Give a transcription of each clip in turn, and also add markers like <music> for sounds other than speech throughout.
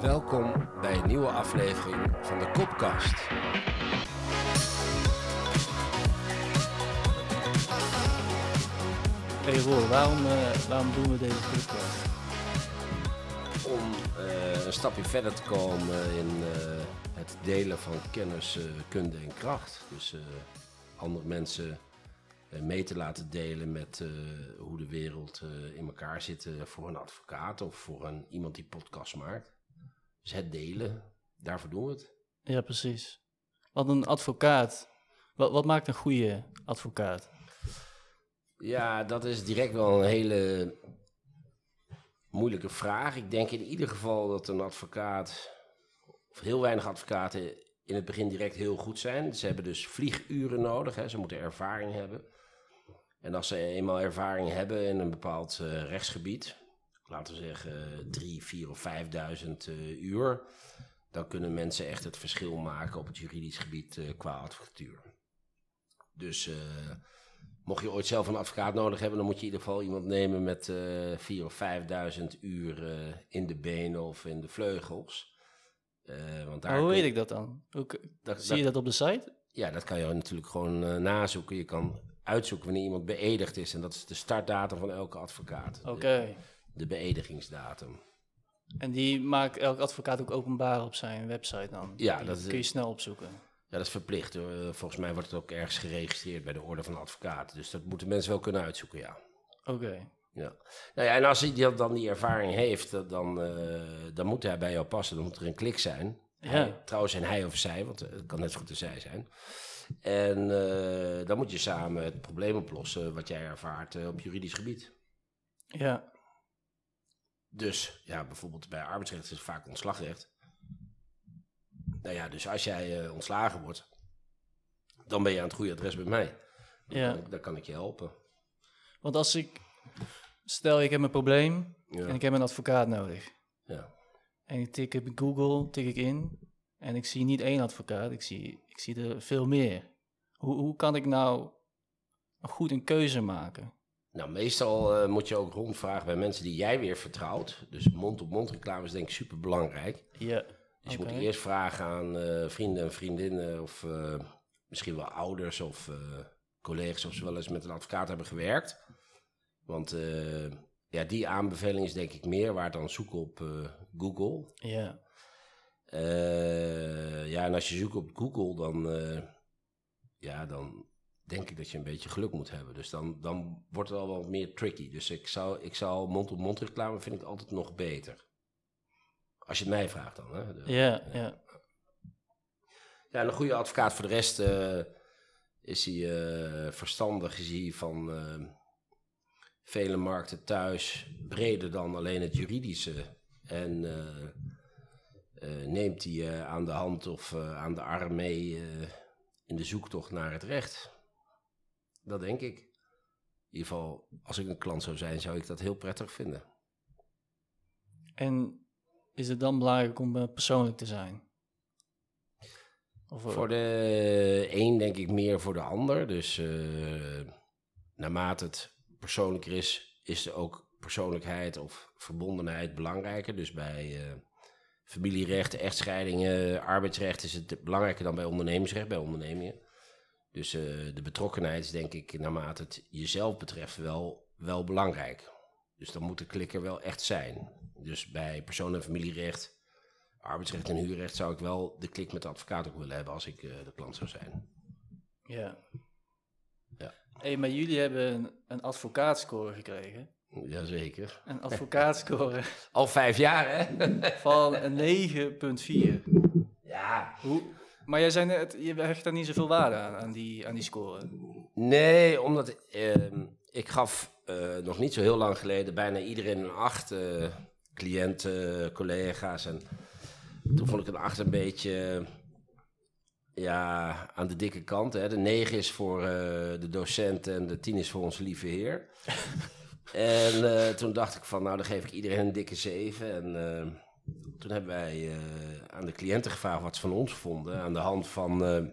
Welkom bij een nieuwe aflevering van de Kopkast. Hey Roel, waarom, eh, waarom doen we deze podcast? Om eh, een stapje verder te komen in eh, het delen van kennis, kunde en kracht. Dus andere mensen mee te laten delen met hoe de wereld in elkaar zit voor een advocaat of voor een, iemand die podcast maakt. Dus het delen, daarvoor doen we het. Ja, precies. Wat een advocaat. Wat, wat maakt een goede advocaat? Ja, dat is direct wel een hele moeilijke vraag. Ik denk in ieder geval dat een advocaat, of heel weinig advocaten, in het begin direct heel goed zijn. Ze hebben dus vlieguren nodig, hè. ze moeten ervaring hebben. En als ze eenmaal ervaring hebben in een bepaald eh, rechtsgebied, laten we zeggen drie, vier of vijfduizend eh, uur, dan kunnen mensen echt het verschil maken op het juridisch gebied eh, qua advocatuur. Dus eh, mocht je ooit zelf een advocaat nodig hebben, dan moet je in ieder geval iemand nemen met vier of vijfduizend uur in de benen of in de vleugels. Want daar hoe weet ik dat dan? Hoe, dat- zie je dat op de site? ja, dat kan je natuurlijk gewoon nazoeken. Je kan uitzoeken wanneer iemand beëdigd is. En dat is de startdatum van elke advocaat. Oké. De, de beëdigingsdatum. En die maakt elk advocaat ook openbaar op zijn website dan? Ja, dat kun je snel opzoeken. Ja, dat is verplicht. Eh, Volgens mij wordt het ook ergens geregistreerd bij de Orde van Advocaten. Dus dat moeten mensen wel kunnen uitzoeken, ja. Oké. Ja. Nou ja, en als hij die- dan die ervaring heeft, eh, dan, eh, dan moet hij bij jou passen. Dan moet er een klik zijn. Ja. Hij- trouwens, en hij of zij, want het kan net zo goed een zij zijn. En dan moet je samen het probleem oplossen wat jij ervaart op juridisch gebied. Ja. Dus ja, bijvoorbeeld bij arbeidsrecht is het vaak ontslagrecht. Nou ja, dus als jij eh, ontslagen wordt, dan ben je aan het goede adres bij mij. Dan, Ja. kan, ik- dan kan ik je helpen. Want als ik... Stel, ik heb een probleem Ja. en ik heb een advocaat nodig. Ja. En ik tik op Google, tik ik in. En ik zie niet één advocaat, ik zie, ik zie er veel meer. Hoe, hoe kan ik nou goed een keuze maken? Nou, meestal eh, moet je ook rondvragen bij mensen die jij weer vertrouwt. Dus mond-op-mond reclame is denk ik super belangrijk. Ja. Dus je Oké. moet eerst vragen aan eh, vrienden en vriendinnen of eh, misschien wel ouders of collega's of ze wel eens met een advocaat hebben gewerkt. Want ja, die aanbeveling is denk ik meer waard dan zoeken op Google. Ja. Ja, en als je zoekt op Google, dan, ja, dan denk ik dat je een beetje geluk moet hebben. Dus dan, dan wordt het al wat meer tricky. Dus ik zou, ik zou mond-op-mond reclame vind ik altijd nog beter. Als je het mij vraagt dan. Hè? De- Ja, ja. Ja, en een goede advocaat voor de rest eh, is hij eh, verstandig, is hij van eh, vele markten thuis, breder dan alleen het juridische. En neemt hij aan de hand of aan de arm mee in de zoektocht naar het recht. Dat denk ik. In ieder geval, als ik een klant zou zijn, zou ik dat heel prettig vinden. En is het dan belangrijk om eh, persoonlijk te zijn? Of, eh, Voor de een denk ik meer voor de ander. Dus eh, naarmate het persoonlijker is, is er ook persoonlijkheid of verbondenheid belangrijker. Dus bij eh, familierecht, echtscheidingen, arbeidsrecht is het belangrijker dan bij ondernemingsrecht, bij ondernemingen. Dus eh, de betrokkenheid is denk ik naarmate het jezelf betreft wel, wel belangrijk. Dus dan moet de klikker wel echt zijn. Dus bij persoon- en familierecht arbeidsrecht en huurrecht zou ik wel de klik met de advocaat ook willen hebben als ik eh, de klant zou zijn. Ja. Ja. hey, maar jullie hebben een, een advocaatscore gekregen. Jazeker. Een advocaatscore <laughs> Al vijf jaar, hè? van een 9,4. ja. Hoe... Maar jij zei net, je hecht daar niet zoveel waarde aan, aan die, aan die score. Nee, omdat ehm, ik gaf eh, nog niet zo heel lang geleden bijna iedereen een acht. eh, cliënten, collega's. En toen vond ik een acht een beetje ja, aan de dikke kant. Hè. De negen is voor eh, de docent en de tien is voor onze lieve heer. <laughs> en toen dacht ik van, nou dan geef ik iedereen een dikke zeven. En eh, toen hebben wij eh, aan de cliënten gevraagd wat ze van ons vonden. Aan de hand van eh,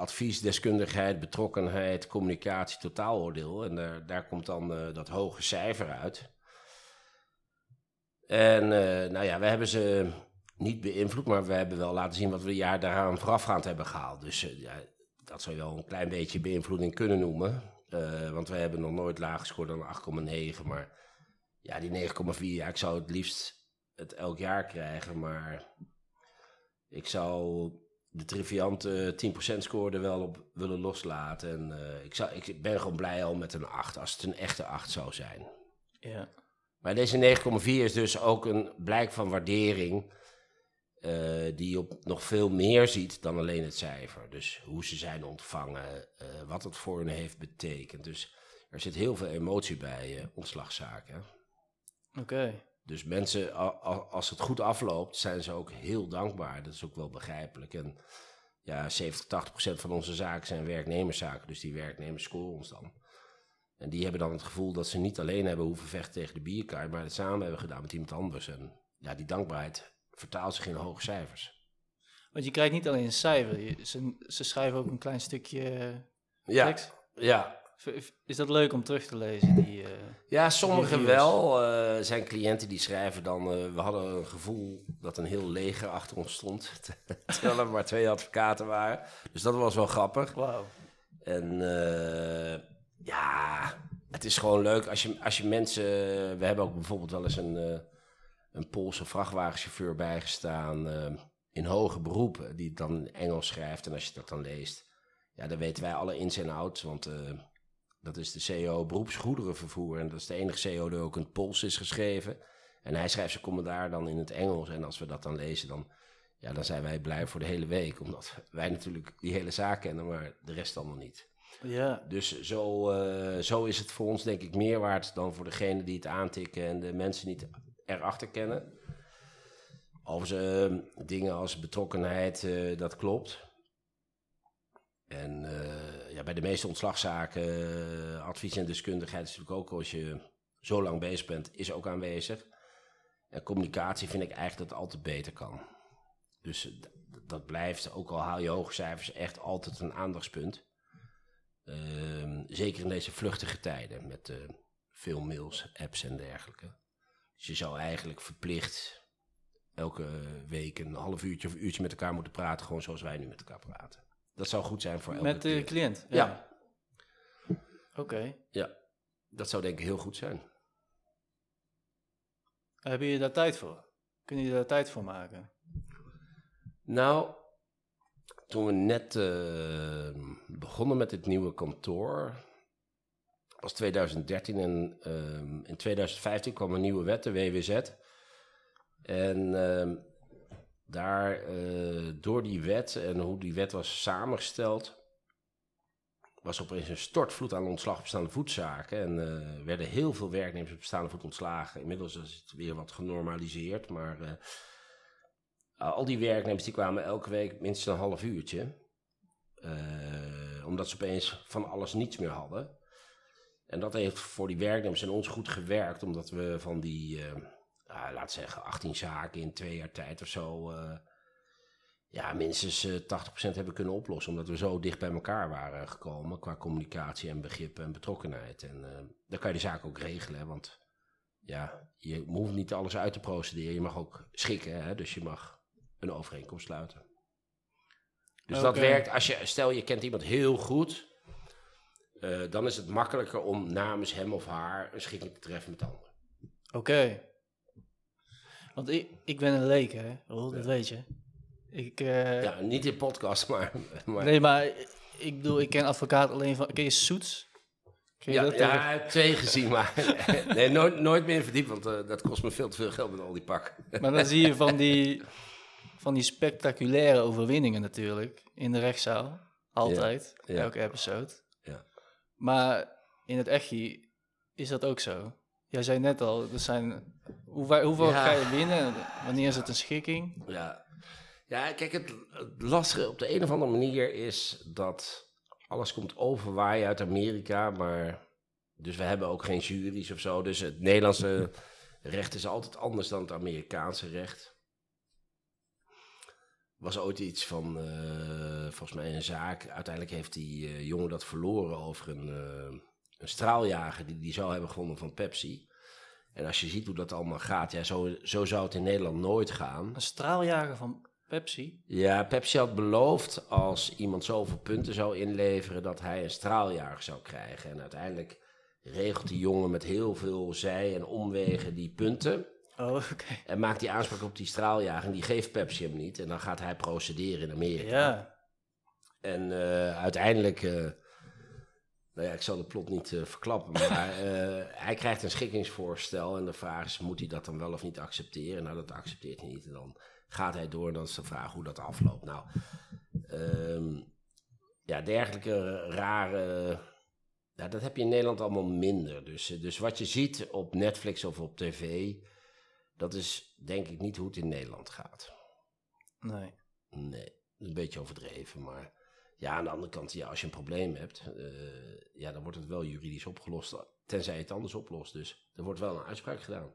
advies, deskundigheid, betrokkenheid, communicatie, totaaloordeel. En daar, daar komt dan eh, dat hoge cijfer uit. En uh, nou ja, we hebben ze niet beïnvloed, maar we hebben wel laten zien wat we een jaar daaraan voorafgaand hebben gehaald. Dus uh, ja, dat zou je wel een klein beetje beïnvloeding kunnen noemen. Uh, want we hebben nog nooit lager gescoord dan 8,9. Maar ja, die 9,4, ja, ik zou het liefst het elk jaar krijgen. Maar ik zou de triviante 10% score er wel op willen loslaten. En uh, ik, zou, ik ben gewoon blij al met een 8, als het een echte 8 zou zijn. Ja. Maar deze 9,4 is dus ook een blijk van waardering. Uh, die op nog veel meer ziet dan alleen het cijfer. Dus hoe ze zijn ontvangen, uh, wat het voor hen heeft betekend. Dus er zit heel veel emotie bij uh, ontslagzaken. Oké. Okay. Dus mensen, als het goed afloopt, zijn ze ook heel dankbaar. Dat is ook wel begrijpelijk. En ja, 70, 80 procent van onze zaken zijn werknemerszaken. Dus die werknemers scoren ons dan. En die hebben dan het gevoel dat ze niet alleen hebben hoeven vechten tegen de bierkaart, maar het samen hebben gedaan met iemand anders. En ja, die dankbaarheid vertaalt zich in hoge cijfers. Want je krijgt niet alleen een cijfer, je, ze, ze, schrijven ook een klein stukje ja, tekst. Ja. Is dat leuk om terug te lezen? Die, uh, ja, sommigen wel. Uh, zijn cliënten die schrijven dan... Uh, we hadden een gevoel dat een heel leger achter ons stond. <laughs> terwijl er maar twee advocaten waren. Dus dat was wel grappig. Wauw. En ja, het is gewoon leuk als je, als je mensen... We hebben ook bijvoorbeeld wel eens een een Poolse vrachtwagenchauffeur bijgestaan in hoge beroepen, die dan Engels schrijft. En als je dat dan leest, ja, dan weten wij alle ins en outs, want dat is de CEO beroepsgoederenvervoer. En dat is de enige CEO die ook in het Pools is geschreven. En hij schrijft zijn commentaar dan in het Engels. En als we dat dan lezen, dan, ja, dan zijn wij blij voor de hele week. Omdat wij natuurlijk die hele zaak kennen, maar de rest allemaal niet. Ja. Dus zo, uh, zo is het voor ons denk ik meer waard dan voor degene die het aantikken en de mensen niet erachter kennen. Overigens, uh, dingen als betrokkenheid, uh, dat klopt. En bij de meeste ontslagzaken, advies en deskundigheid is natuurlijk ook als je zo lang bezig bent, is ook aanwezig. En communicatie vind ik eigenlijk dat het altijd beter kan. Dus dat blijft, ook al haal je hoge cijfers, echt altijd een aandachtspunt. Ehm, zeker in deze vluchtige tijden met veel mails, apps en dergelijke. Dus je zou eigenlijk verplicht elke week een half uurtje of uurtje met elkaar moeten praten, gewoon zoals wij nu met elkaar praten. Dat zou goed zijn voor elke Met de cliënt? Ja. ja. Oké. Okay. Ja, dat zou denk ik heel goed zijn. Heb je daar tijd voor? Kun je daar tijd voor maken? Nou, toen we net uh, begonnen met dit nieuwe kantoor, was 2013 en um, in 2015 kwam een nieuwe wet, de WWZ. En um, daar, uh, door die wet en hoe die wet was samengesteld, was opeens een stortvloed aan ontslag bestaande voetzaken. En uh, werden heel veel werknemers op bestaande voet ontslagen. Inmiddels is het weer wat genormaliseerd, maar uh, al die werknemers die kwamen elke week minstens een half uurtje. omdat ze opeens van alles niets meer hadden. En dat heeft voor die werknemers en ons goed gewerkt, omdat we van die, uh, laat zeggen, 18 zaken in twee jaar tijd of zo, uh, ja, minstens 80% hebben kunnen oplossen. Omdat we zo dicht bij elkaar waren gekomen qua communicatie en begrip en betrokkenheid. En dan kan je de zaak ook regelen, want ja, je hoeft niet alles uit te procederen. Je mag ook schikken, hè? dus je mag een overeenkomst sluiten. Dus okay. dat werkt als je, stel je kent iemand heel goed, uh, dan is het makkelijker om namens hem of haar een schikking te treffen met anderen. Oké. Okay. Want ik, ik ben een leek, hè? Dat ja. weet je. Ik, uh... Ja, niet in podcast, maar, maar... Nee, maar ik bedoel, ik ken advocaat alleen van... Ken je Soets? Ken je ja, dat ja twee gezien, maar <laughs> nee, nooit, nooit meer verdiept, want uh, dat kost me veel te veel geld met al die pak. maar dan zie je van die, <laughs> van die spectaculaire overwinningen natuurlijk in de rechtszaal. Altijd, ja, ja. elke episode. Maar in het echtje is dat ook zo. Jij zei net al, er zijn, hoe, hoeveel ja. ga je winnen? Wanneer is het een schikking? Ja, ja kijk, het, het lastige op de een of andere manier is dat alles komt overwaaien uit Amerika, maar dus we hebben ook geen juries of zo. Dus het Nederlandse <laughs> recht is altijd anders dan het Amerikaanse recht. Was ooit iets van, uh, volgens mij een zaak. Uiteindelijk heeft die uh, jongen dat verloren over een, uh, een straaljager die die zou hebben gewonnen van Pepsi. En als je ziet hoe dat allemaal gaat, ja, zo, zo zou het in Nederland nooit gaan. Een straaljager van Pepsi? Ja, Pepsi had beloofd als iemand zoveel punten zou inleveren dat hij een straaljager zou krijgen. En uiteindelijk regelt die jongen met heel veel zij- en omwegen die punten. Oh, <laughs> oké. En maakt die aanspraak op die straaljager en die geeft Pepsi hem niet. En dan gaat hij procederen in Amerika. Ja. En uh, uiteindelijk, uh, nou ja, ik zal de plot niet uh, verklappen, maar <laughs> hij krijgt een schikkingsvoorstel. En de vraag is, moet hij dat dan wel of niet accepteren? Nou, dat accepteert hij niet. En dan gaat hij door en dan is de vraag hoe dat afloopt. Nou, um, ja, dergelijke rare... Ja, dat heb je in Nederland allemaal minder. Dus, dus wat je ziet op Netflix of op tv, dat is denk ik niet hoe het in Nederland gaat. Nee. Nee, een beetje overdreven, maar... Ja, aan de andere kant, ja, als je een probleem hebt, uh, ja, dan wordt het wel juridisch opgelost, tenzij je het anders oplost. Dus er wordt wel een uitspraak gedaan.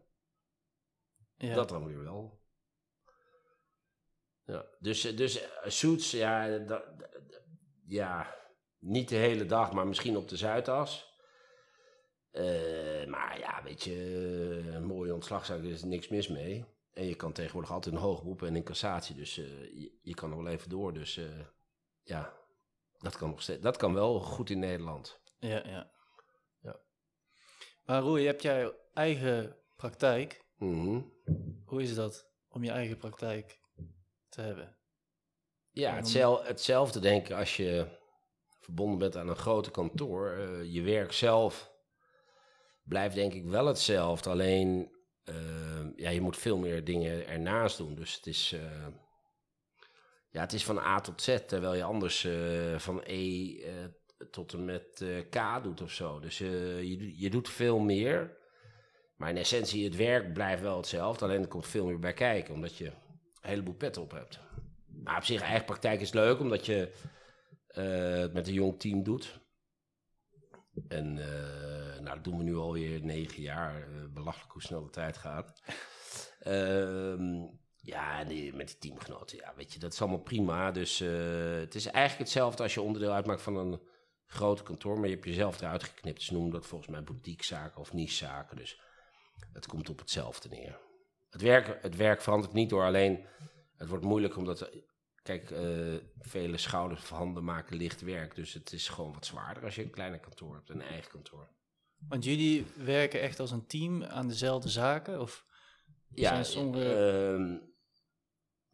Ja. Dat dan weer wel. Ja, dus, dus uh, Suits, ja, da, da, ja, niet de hele dag, maar misschien op de Zuidas. Uh, maar ja, weet je, een mooie ontslagzaak, er is niks mis mee. En je kan tegenwoordig altijd een hoog beroep en in cassatie, dus je, je, kan nog wel even door. Dus ja, dat kan, nog steeds, dat kan wel goed in Nederland. Ja, ja. ja. Maar Roei, heb jij eigen praktijk? Mm Hoe is dat om je eigen praktijk te hebben? Ja, hetzelfde, hetzelfde denk ik als je verbonden bent aan een grote kantoor. Uh, je werk zelf blijft denk ik wel hetzelfde. Alleen, uh, ja, je moet veel meer dingen ernaast doen. Dus het is... Uh, ja, het is van A tot Z, terwijl je anders uh, van E uh, tot en met uh, K doet of zo. Dus je, je doet veel meer. Maar in essentie, het werk blijft wel hetzelfde. Alleen er komt veel meer bij kijken, omdat je een heleboel pet op hebt. Maar op zich, eigen praktijk is leuk, omdat je het met een jong team doet. En nou, dat doen we nu alweer negen jaar. belachelijk hoe snel de tijd gaat. <laughs> Ehm ja, die, met die teamgenoten, ja, weet je, dat is allemaal prima. Dus uh, het is eigenlijk hetzelfde als je onderdeel uitmaakt van een groot kantoor, maar je hebt jezelf eruit geknipt. Ze noemen dat volgens mij boutiquezaken of nichezaken. Dus het komt op hetzelfde neer. Het werk, het werk verandert niet door, alleen het wordt moeilijk omdat, kijk, uh, vele schouders of handen maken licht werk. Dus het is gewoon wat zwaarder als je een kleiner kantoor hebt, een eigen kantoor. Want jullie werken echt als een team aan dezelfde zaken? Of ja, sommige... Uh,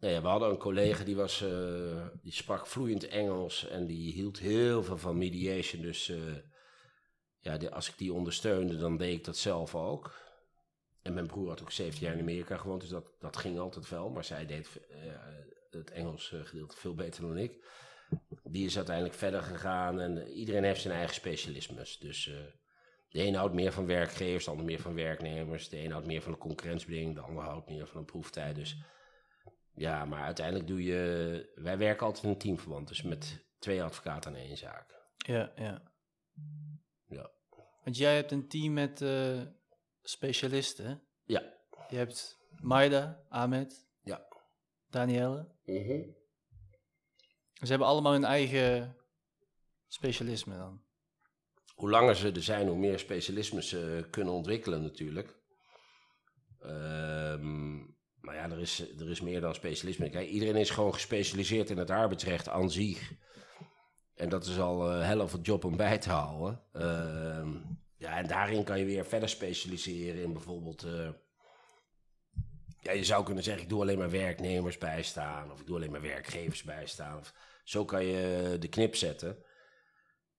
Nee, we hadden een collega die, was, uh, die sprak vloeiend Engels en die hield heel veel van mediation. Dus uh, ja, de, als ik die ondersteunde, dan deed ik dat zelf ook. En mijn broer had ook 17 jaar in Amerika gewoond, dus dat, dat ging altijd wel. Maar zij deed uh, het Engels gedeelte veel beter dan ik. Die is uiteindelijk verder gegaan en iedereen heeft zijn eigen specialismes. Dus de een houdt meer van werkgevers, de ander meer van werknemers. De een houdt meer van de concurrentiebeding, de ander houdt meer van een proeftijd. Dus ja, maar uiteindelijk doe je... Wij werken altijd in een teamverband, dus met twee advocaten aan één zaak. Ja, ja. Ja. Want jij hebt een team met uh, specialisten. Ja. Je hebt Maida, Ahmed. Ja. Danielle. -hmm. Ze hebben allemaal hun eigen specialisme dan. Hoe langer ze er zijn, hoe meer specialismen ze kunnen ontwikkelen natuurlijk. Ehm maar ja, er is, er is meer dan specialisme. Kijk, iedereen is gewoon gespecialiseerd in het arbeidsrecht aan zich. En dat is al een helft het job om bij te houden. Uh, ja, en daarin kan je weer verder specialiseren in bijvoorbeeld... Uh, ja, je zou kunnen zeggen, ik doe alleen maar werknemers bijstaan. Of ik doe alleen maar werkgevers bijstaan. Of, zo kan je de knip zetten.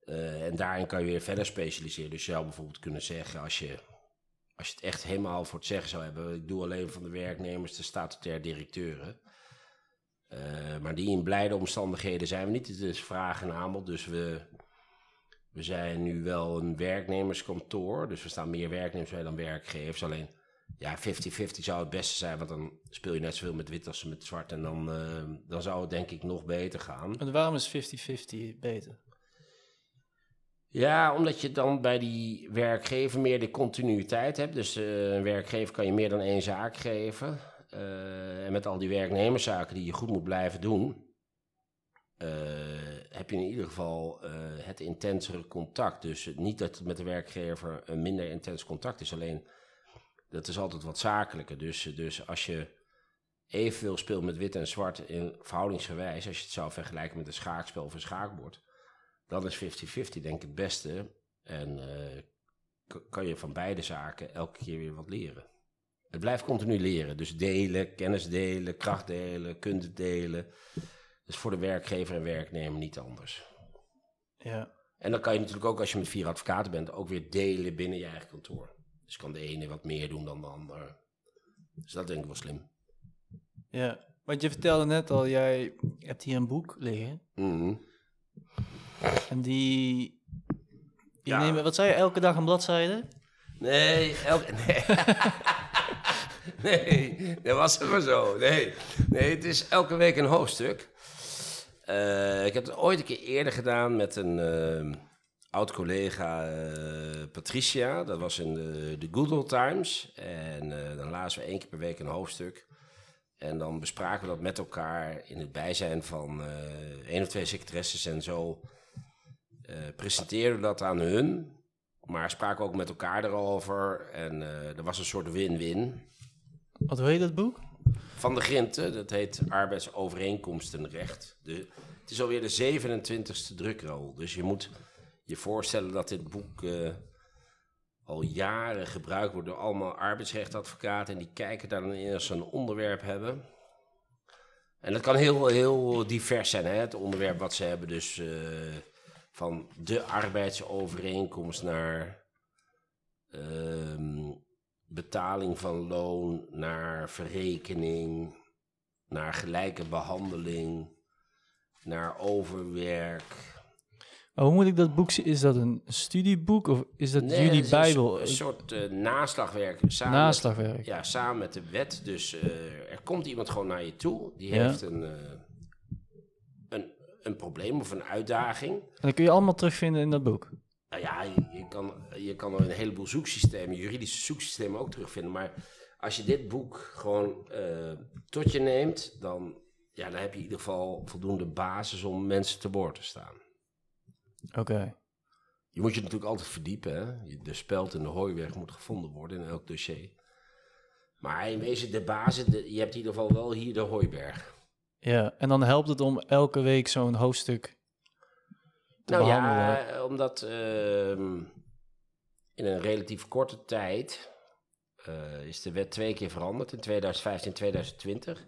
Uh, en daarin kan je weer verder specialiseren. Dus je zou bijvoorbeeld kunnen zeggen, als je als je het echt helemaal voor het zeggen zou hebben, ik doe alleen van de werknemers de statutair directeuren. Uh, maar die in blijde omstandigheden zijn we niet. Het is vraag en aanbod, dus we, we zijn nu wel een werknemerskantoor. Dus we staan meer werknemers bij dan werkgevers. Alleen, ja, 50-50 zou het beste zijn, want dan speel je net zoveel met wit als met zwart. En dan, uh, dan zou het denk ik nog beter gaan. En waarom is 50-50 beter? Ja, omdat je dan bij die werkgever meer de continuïteit hebt. Dus uh, een werkgever kan je meer dan één zaak geven. Uh, en met al die werknemerszaken die je goed moet blijven doen, uh, heb je in ieder geval het intensere contact. Dus niet dat het met de werkgever een minder intens contact is, alleen dat is altijd wat zakelijker. Dus, dus als je evenveel speelt met wit en zwart in verhoudingsgewijs, als je het zou vergelijken met een schaakspel of een schaakbord, dan is 50-50 denk ik het beste. En uh, kan je van beide zaken elke keer weer wat leren. Het blijft continu leren. Dus delen, kennis delen, kracht delen, kunde delen. Dus voor de werkgever en werknemer niet anders. Ja. En dan kan je natuurlijk ook, als je met vier advocaten bent, ook weer delen binnen je eigen kantoor. Dus kan de ene wat meer doen dan de ander. Dus dat denk ik wel slim. Ja, want je vertelde net al, jij hebt hier een boek liggen. Mhm. En die... Ja. Wat zei je, elke dag een bladzijde? Nee, elke... <laughs> Nee. nee, dat was het maar zo. Nee. nee, het is elke week een hoofdstuk. Uh, ik heb het ooit een keer eerder gedaan met een uh, oud-collega uh, Patricia. Dat was in de, de Google Times. En dan lazen we één keer per week een hoofdstuk. En dan bespraken we dat met elkaar in het bijzijn van één of twee secretaresses en zo. Presenteerden we dat aan hun. Maar spraken ook met elkaar erover. En er was een soort win-win. Wat heet dat boek? Van de Grinten, dat heet Arbeidsovereenkomstenrecht. De, het is alweer de 27e drukrol. Dus je moet je voorstellen dat dit boek uh, al jaren gebruikt wordt door allemaal arbeidsrechtadvocaten. En die kijken daar dan in als ze een onderwerp hebben. En dat kan heel, heel divers zijn, hè? het onderwerp wat ze hebben. Dus uh, van de arbeidsovereenkomst naar uh, betaling van loon naar verrekening, naar gelijke behandeling, naar overwerk. hoe moet ik dat boek zien? Is dat een studieboek of is dat nee, jullie Bijbel? Een, soort uh, naslagwerk. Samen naslagwerk. Met, ja, samen met de wet. Dus uh, er komt iemand gewoon naar je toe. Die heeft een, uh, een, probleem of een uitdaging. En dat kun je allemaal terugvinden in dat boek? Nou ja, je kan, je kan er een heleboel zoeksystemen, juridische zoeksystemen ook terugvinden. Maar als je dit boek gewoon uh, tot je neemt, dan, ja, dan heb je in ieder geval voldoende basis om mensen te boord te staan. Oké. Je moet je natuurlijk altijd verdiepen. Hè? De speld en de hooiweg moet gevonden worden in elk dossier. Maar in wezen de basis, je hebt in ieder geval wel hier de hooiberg. Ja, en dan helpt het om elke week zo'n hoofdstuk nou ja, omdat ehm, in een relatief korte tijd uh, is de wet twee keer veranderd, in 2015 en 2020.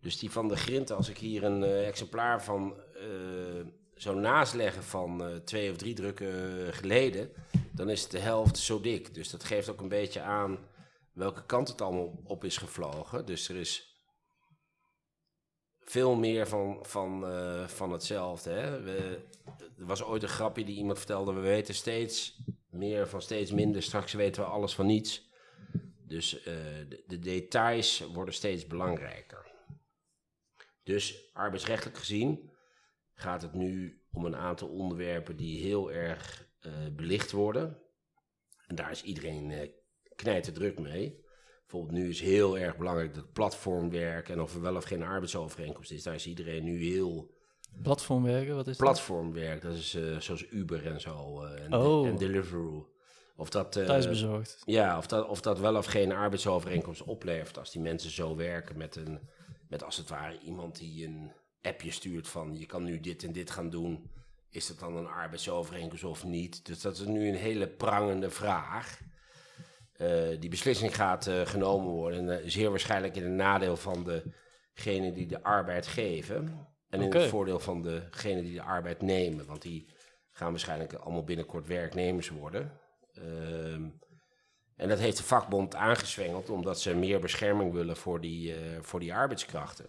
Dus die van de Grint, als ik hier een uh, exemplaar van uh, zou naast leggen van twee of drie drukken geleden, dan is het de helft zo dik. Dus dat geeft ook een beetje aan welke kant het allemaal op is gevlogen. Dus er is veel meer van, van, van hetzelfde. Hè? We, er was ooit een grapje die iemand vertelde: we weten steeds meer van steeds minder. Straks weten we alles van niets. Dus uh, de, de, details worden steeds belangrijker. Dus arbeidsrechtelijk gezien gaat het nu om een aantal onderwerpen die heel erg uh, belicht worden. En daar is iedereen uh, knijter druk mee. Bijvoorbeeld nu is heel erg belangrijk dat platformwerk en of er wel of geen arbeidsovereenkomst is. Daar is iedereen nu heel Platformwerken, wat is dat? Platformwerk, dat is uh, zoals Uber en zo. Uh, en, oh. en Deliveroo. Of dat, uh, Thuisbezorgd. Ja, of dat, of dat wel of geen arbeidsovereenkomst oplevert als die mensen zo werken met een, met als het ware iemand die een appje stuurt van je kan nu dit en dit gaan doen. Is dat dan een arbeidsovereenkomst of niet? Dus dat is nu een hele prangende vraag. Die beslissing gaat genomen worden en zeer waarschijnlijk in het nadeel van degene die de arbeid geven. En in het voordeel van degene die de arbeid nemen. Want die gaan waarschijnlijk allemaal binnenkort werknemers worden. Ehm, en dat heeft de vakbond aangezwengeld omdat ze meer bescherming willen voor die, uh, voor die arbeidskrachten.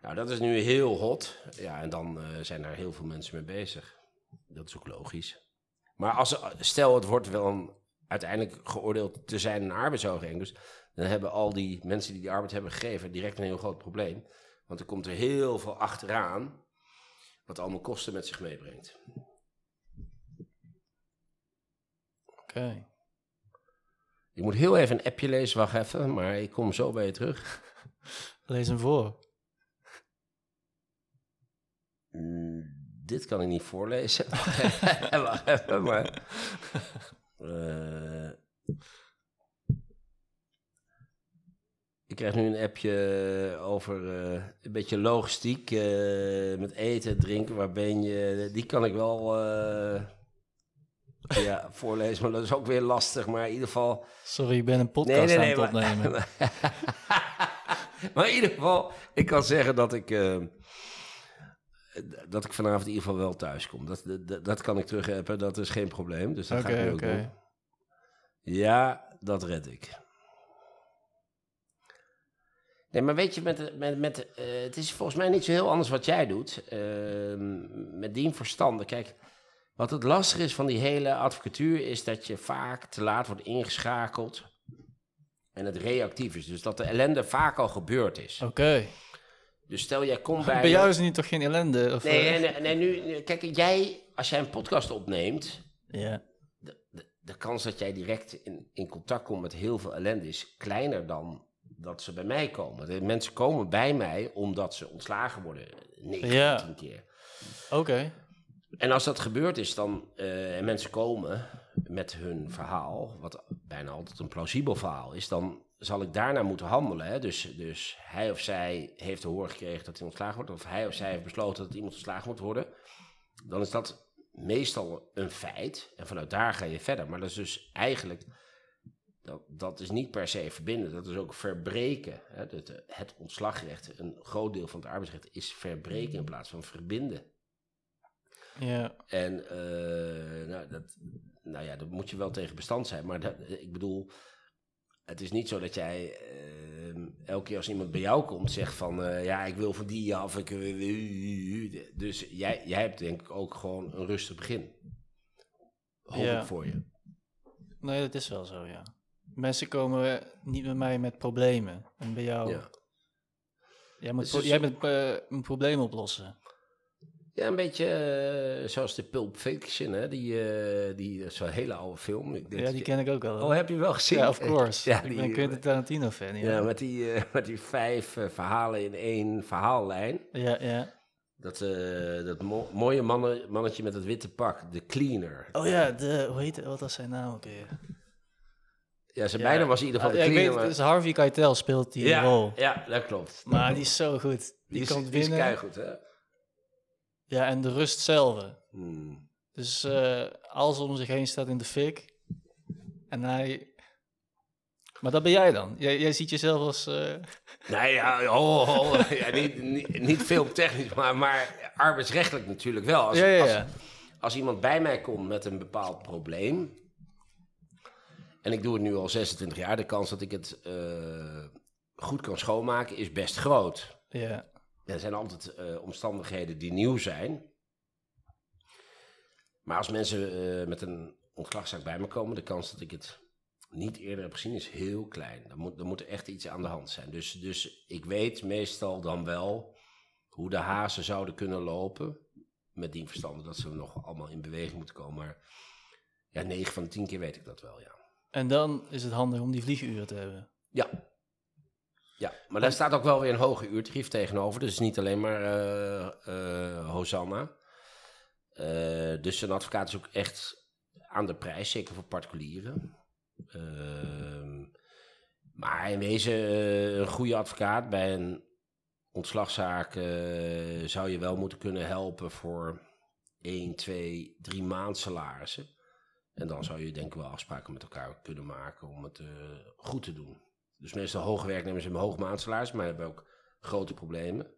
Nou, dat is nu heel hot. Ja, en dan uh, zijn daar heel veel mensen mee bezig. Dat is ook logisch. Maar als, stel, het wordt wel een, uiteindelijk geoordeeld te zijn een arbeidsovereenkomst. Dan hebben al die mensen die die arbeid hebben gegeven direct een heel groot probleem. Want er komt er heel veel achteraan, wat allemaal kosten met zich meebrengt. Oké. Je moet heel even een appje lezen, wacht even, maar ik kom zo bij je terug. <laughs> Lees hem voor. Mm, dit kan ik niet voorlezen. <laughs> wacht even, maar... <laughs> Uh, Ik krijg nu een appje over uh, een beetje logistiek uh, met eten, drinken. Waar ben je? Die kan ik wel ja, <laughs> voorlezen, maar dat is ook weer lastig. Maar in ieder geval. Sorry, ik ben een podcast nee, nee, nee, aan het maar, opnemen. <laughs> maar in ieder geval, ik kan zeggen dat ik dat ik vanavond in ieder geval wel thuis kom. Dat, dat, dat kan ik terug hebben, dat is geen probleem. Dus dat ga ik nu ook doen. Ja, dat red ik. Nee, maar weet je, met, met, met, uh, het is volgens mij niet zo heel anders wat jij doet. Uh, met die verstanden. Kijk, wat het lastig is van die hele advocatuur is dat je vaak te laat wordt ingeschakeld. En het reactief is. Dus dat de ellende vaak al gebeurd is. Oké. Dus stel jij komt <laughs> bij. Bij jou is het niet toch geen ellende? Of nee, nee, nee, nu, kijk, jij, als jij een podcast opneemt. Ja. De, de, de kans dat jij direct in, in contact komt met heel veel ellende is kleiner dan dat ze bij mij komen. De mensen komen bij mij omdat ze ontslagen worden. 9 ja. keer. Oké. En als dat gebeurd is, dan uh, en mensen komen met hun verhaal, wat bijna altijd een plausibel verhaal is, dan zal ik daarna moeten handelen. Hè? Dus, dus hij of zij heeft te horen gekregen dat hij ontslagen wordt, of hij of zij heeft besloten dat iemand ontslagen moet worden. Dan is dat meestal een feit. En vanuit daar ga je verder. Maar dat is dus eigenlijk. Dat, dat is niet per se verbinden, dat is ook verbreken. Hè? Het, het ontslagrecht, een groot deel van het arbeidsrecht, is verbreken in plaats van verbinden. Ja. En uh, nou, dat, nou ja, dat moet je wel tegen bestand zijn. Maar dat, ik bedoel, het is niet zo dat jij uh, elke keer als iemand bij jou komt zegt van uh, ja, ik wil van die af. Ik, dus jij, jij hebt denk ik ook gewoon een rustig begin. Hoop ja. ik voor je. Nee, dat is wel zo, ja. Mensen komen niet met mij met problemen. En bij jou... Ja. Jij moet, dus jij uh, een probleem oplossen. Ja, een beetje uh, zoals de Pulp Fiction, hè? Die, uh, die zo'n hele oude film. Ik ja, die ken ik ook wel. Oh, heb je wel gezien? Ja, of course. ja, die, ik ben Quentin Tarantino-fan. Ja. ja, met die, uh, met die vijf verhalen in één verhaallijn. Ja, ja. Dat, dat mo mooie mannen, mannetje met het witte pak, de cleaner. Oh ja, de, hoe heet? Wat was zijn naam ook weer? Ja, zijn ja. bijna was in ieder geval de cleaner. Ik weet, dus Harvey Keitel speelt die rol. Ja, dat klopt. Maar die is zo goed. Die, die komt is, binnen. Die is goed, hè? Ja, en de rust zelf. Hmm. Dus uh, alles om zich heen staat in de fik. En hij... Maar dat ben jij dan? Jij, jij ziet jezelf als... Uh... <laughs> Nee, ja, oh, oh, oh. ja niet, niet, niet filmtechnisch, maar, maar arbeidsrechtelijk natuurlijk wel. Als, ja, ja, ja. Als, als, iemand bij mij komt met een bepaald probleem... en ik doe het nu al 26 jaar... de kans dat ik het uh, goed kan schoonmaken is best groot. Ja. Er zijn altijd uh, omstandigheden die nieuw zijn. Maar als mensen uh, met een ontslagzaak bij me komen, de kans dat ik het niet eerder heb gezien is heel klein. Dan moet, dan moet er echt iets aan de hand zijn. Dus, dus ik weet meestal dan wel hoe de hazen zouden kunnen lopen. Met die verstanden dat ze nog allemaal in beweging moeten komen. Maar ja, 9 van de 10 keer weet ik dat wel, ja. En dan is het handig om die vlieguren te hebben. Ja, ja, maar daar staat ook wel weer een hoge uurtarief tegenover. Dus niet alleen maar uh, uh, Hosanna. Uh, dus een advocaat is ook echt aan de prijs, zeker voor particulieren. Ehm, maar in wezen, een goede advocaat bij een ontslagzaak zou je wel moeten kunnen helpen voor 1, 2, 3 maand salarissen. En dan zou je denk ik wel afspraken met elkaar kunnen maken om het goed te doen. Dus meestal hoge werknemers hebben hoog maandsalaris, maar hebben ook grote problemen.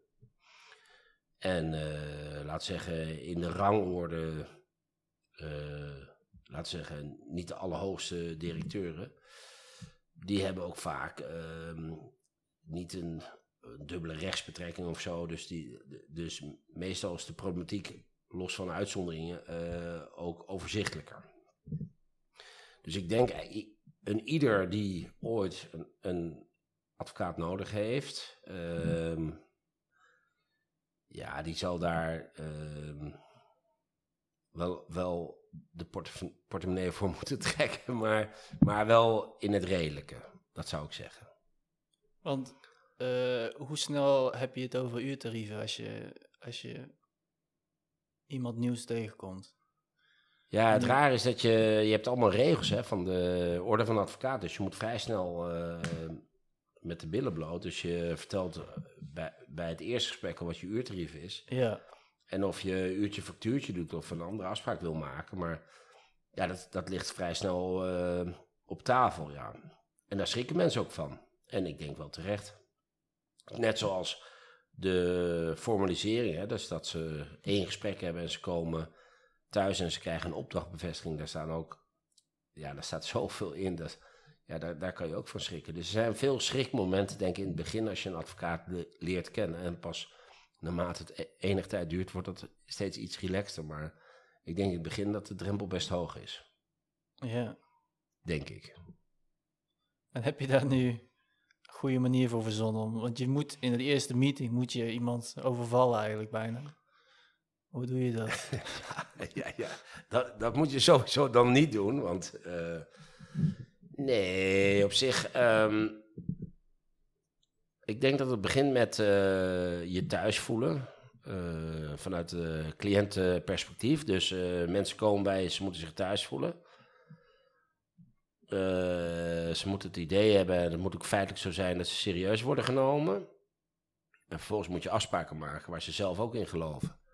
En uh, laat zeggen, in de rangorde, uh, laat zeggen, niet de allerhoogste directeuren, die hebben ook vaak uh, niet een, dubbele rechtsbetrekking of zo. Dus, die, dus meestal is de problematiek, los van uitzonderingen, uh, ook overzichtelijker. Dus ik denk, een ieder die ooit een, advocaat nodig heeft, ehm, ja, die zal daar ehm, wel, wel de portemonnee voor <laughs> moeten trekken, maar, maar wel in het redelijke. Dat zou ik zeggen. Want uh, hoe snel heb je het over uurtarieven als je, als je iemand nieuws tegenkomt? Ja, het raar is dat je, je hebt allemaal regels hè, van de orde van advocaat. Dus je moet vrij snel uh, met de billen bloot. Dus je vertelt bij, bij het eerste gesprek al wat je uurtarief is. Ja. En of je uurtje factuurtje doet of een andere afspraak wil maken. Maar ja, dat, dat ligt vrij snel uh, op tafel, ja. En daar schrikken mensen ook van. En ik denk wel terecht. Net zoals de formalisering, hè, dus dat ze één gesprek hebben en ze komen thuis en ze krijgen een opdrachtbevestiging. Daar staan ook, ja, daar staat <laughs> zoveel in. Dat, ja, daar, daar kan je ook van schrikken. Dus er zijn veel schrikmomenten, denk ik, in het begin als je een advocaat leert kennen. En pas naarmate het e-, enige tijd duurt, wordt dat steeds iets relaxter. Maar ik denk in het begin dat de drempel best hoog is. Ja. Denk ik. En heb je daar nu een goede manier voor verzonnen? Want je moet in de eerste meeting moet je iemand overvallen eigenlijk bijna. Hoe doe je dat? <laughs> ja, ja, Dat, dat moet je sowieso dan niet doen, want uh, nee, op zich. Um, ik denk dat het begint met uh, je thuis voelen. Uh, vanuit de cliëntenperspectief. Dus mensen komen bij, ze moeten zich thuis voelen. ze moeten het idee hebben, en het moet ook feitelijk zo zijn dat ze serieus worden genomen. En vervolgens moet je afspraken maken waar ze zelf ook in geloven.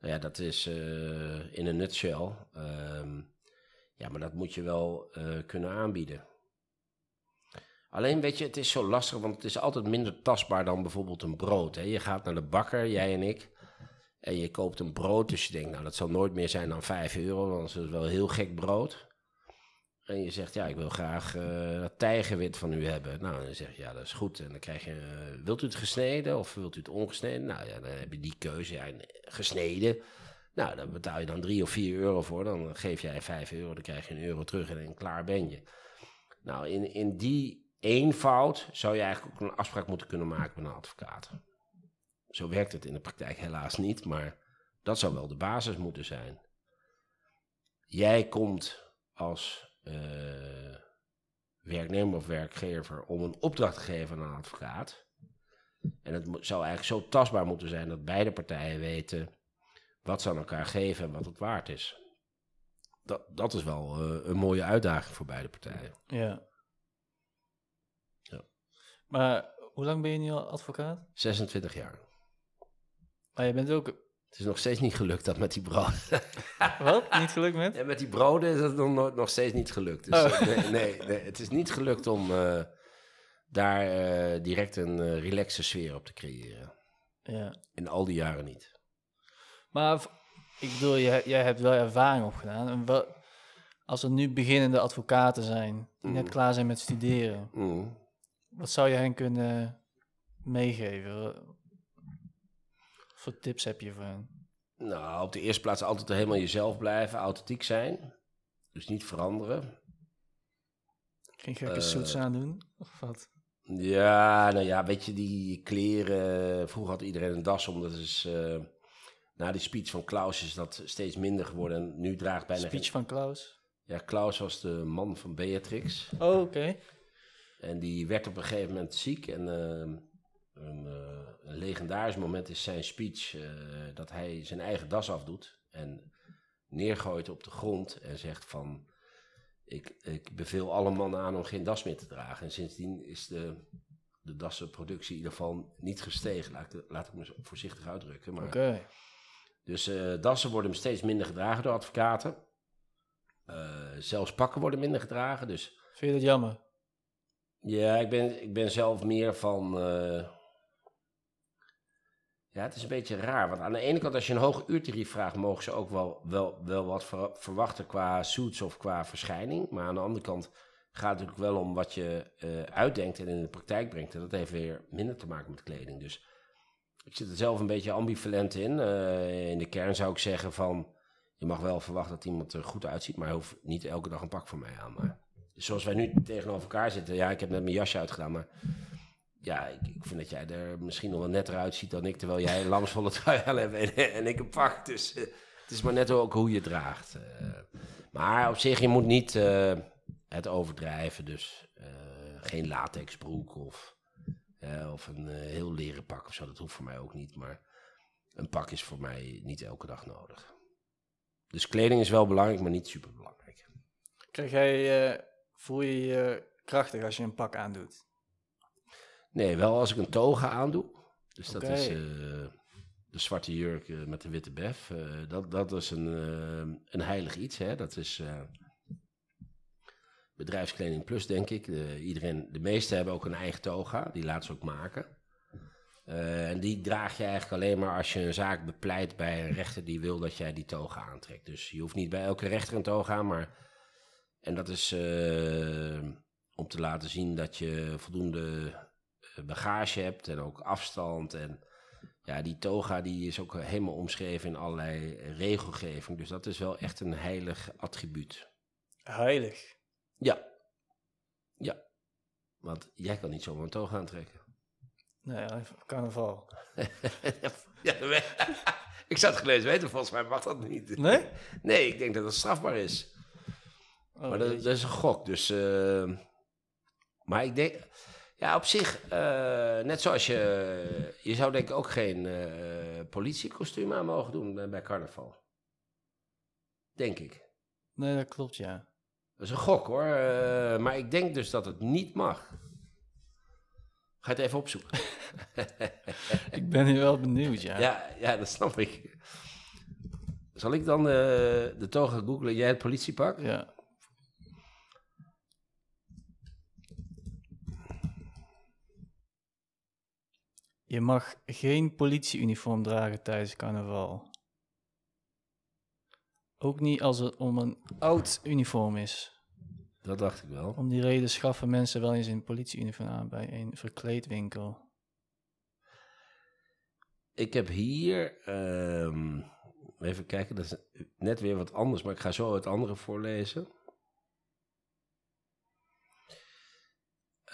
Nou ja, dat is uh, in een nutshell. Ehm, ja, maar dat moet je wel uh, kunnen aanbieden. Alleen weet je, het is zo lastig, want het is altijd minder tastbaar dan bijvoorbeeld een brood. Hè? Je gaat naar de bakker, jij en ik, en je koopt een brood. Dus je denkt, nou, dat zal nooit meer zijn dan 5 euro, want dat is wel heel gek brood. En je zegt, ja, ik wil graag uh, dat tijgerwit van u hebben. Nou, dan zeg je, ja, dat is goed. En dan krijg je, uh, wilt u het gesneden of wilt u het ongesneden? Nou ja, dan heb je die keuze. Ja, gesneden. Nou, dan betaal je dan 3 of 4 euro voor. Dan geef jij 5 euro, dan krijg je een euro terug en dan klaar ben je. Nou, in, in die eenvoud zou je eigenlijk ook een afspraak moeten kunnen maken met een advocaat. Zo werkt het in de praktijk helaas niet, maar dat zou wel de basis moeten zijn. Jij komt als werknemer of werkgever om een opdracht te geven aan een advocaat. En het zou eigenlijk zo tastbaar moeten zijn dat beide partijen weten wat ze aan elkaar geven en wat het waard is. Dat, dat is wel uh, een mooie uitdaging voor beide partijen. Ja. ja. Maar hoe lang ben je nu al advocaat? 26 jaar. Maar je bent ook het is nog steeds niet gelukt dat met die broden. <laughs> Wat? Niet gelukt met? Ja, met die broden is het nog, nog steeds niet gelukt. Dus, oh. nee, nee, nee, het is niet gelukt om uh, daar uh, direct een uh, relaxe sfeer op te creëren. Ja. In al die jaren niet. Maar ik bedoel, jij, jij hebt wel ervaring opgedaan. En wel, als er nu beginnende advocaten zijn, die net mm. klaar zijn met studeren, mm. wat zou je hen kunnen meegeven? Voor tips heb je voor hen? Nou, op de eerste plaats altijd helemaal jezelf blijven, authentiek zijn. Dus niet veranderen. Geen gekke uh, suits aandoen, of wat? Ja, nou ja, weet je, die kleren... Vroeger had iedereen een das om, dat is... Uh, na die speech van Klaus is dat steeds minder geworden. En nu draagt bijna... Speech van Klaus? Ja, Klaus was de man van Beatrix. Oh, oké. En die werd op een gegeven moment ziek en... Uh, een, uh, een, legendarisch moment is zijn speech uh, dat hij zijn eigen das afdoet en neergooit op de grond en zegt van ik, ik beveel alle mannen aan om geen das meer te dragen. En sindsdien is de, de dassenproductie in ieder geval niet gestegen. Laat ik, laat ik me voorzichtig uitdrukken. Maar, okay. Dus uh, dassen worden steeds minder gedragen door advocaten. zelfs pakken worden minder gedragen. Dus, Vind je dat jammer? Ja, ik ben, ik ben zelf meer van ja, het is een beetje raar. Want aan de ene kant, als je een hoog uurtarief vraagt, mogen ze ook wel, wel, wel wat verwachten qua suits of qua verschijning. Maar aan de andere kant gaat het natuurlijk wel om wat je uh, uitdenkt en in de praktijk brengt. En dat heeft weer minder te maken met kleding. Dus ik zit er zelf een beetje ambivalent in. Uh, in de kern zou ik zeggen van, je mag wel verwachten dat iemand er goed uitziet, maar hoeft niet elke dag een pak voor mij aan. Maar zoals wij nu tegenover elkaar zitten, ja, ik heb net mijn jasje uitgedaan, maar ja, ik, ik, vind dat jij er misschien nog wel netter uitziet dan ik, terwijl jij een lamsvolle <laughs> trui hebt en, en, ik een pak. Dus het is maar net ook hoe je draagt. Uh, maar op zich, je moet niet uh, het overdrijven. Dus geen latexbroek of, of een heel leren pak of zo. Dat hoeft voor mij ook niet. Maar een pak is voor mij niet elke dag nodig. Dus kleding is wel belangrijk, maar niet super belangrijk. Krijg jij, voel je je krachtig als je een pak aandoet? Nee, wel als ik een toga aandoe. Dus dat is de zwarte jurk met de witte bef. dat, dat is een, een heilig iets. Hè? Dat is bedrijfskleding plus, denk ik. De, iedereen, de meesten hebben ook een eigen toga. Die laten ze ook maken. En die draag je eigenlijk alleen maar als je een zaak bepleit bij een rechter die wil dat jij die toga aantrekt. Dus je hoeft niet bij elke rechter een toga aan, maar. En dat is om te laten zien dat je voldoende eh, bagage hebt en ook afstand. En ja, die toga die is ook helemaal omschreven in allerlei regelgeving. Dus dat is wel echt een heilig attribuut. Heilig? Ja. Ja. Want jij kan niet zomaar een toga aantrekken. Nee, carnaval. <laughs> ja, <laughs> ik het gelezen weten, volgens mij mag dat niet. Nee? <laughs> Nee, ik denk dat het strafbaar is. Oh, maar dat, dat, is een gok, dus... Uh, maar ik denk... Ja, op zich, uh, net zoals je... Je zou denk ik ook geen uh, politiekostuum aan mogen doen bij carnaval. Denk ik. Nee, dat klopt, ja. Dat is een gok hoor, maar ik denk dus dat het niet mag. Ga het even opzoeken. <laughs> ik ben hier wel benieuwd, ja. Ja, ja dat snap ik. Zal ik dan de toga googlen, jij het politiepak? Ja. Je mag geen politieuniform dragen tijdens carnaval. Ook niet als het om een oud uniform is. Dat dacht ik wel. Om die reden schaffen mensen wel eens een politieuniform aan bij een verkleedwinkel. Ik heb hier, um, even kijken, dat is net weer wat anders, maar ik ga zo het andere voorlezen.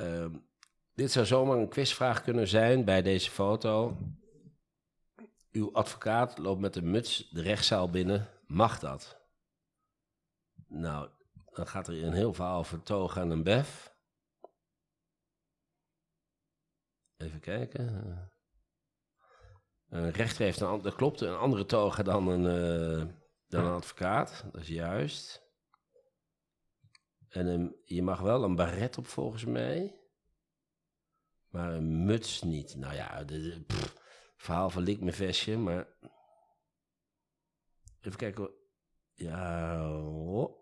Um, dit zou zomaar een quizvraag kunnen zijn bij deze foto. Uw advocaat loopt met een muts de rechtszaal binnen. Mag dat? Nou, dan gaat er een heel verhaal over toga en een bef. Even kijken. Een rechter heeft een dat klopt, een andere toga dan een, uh, dan een advocaat. Dat is juist. En je mag wel een baret op volgens mij. Maar een muts niet. Nou ja, de, verhaal van Lik mijn vestje, maar... Even kijken. Ja, oh.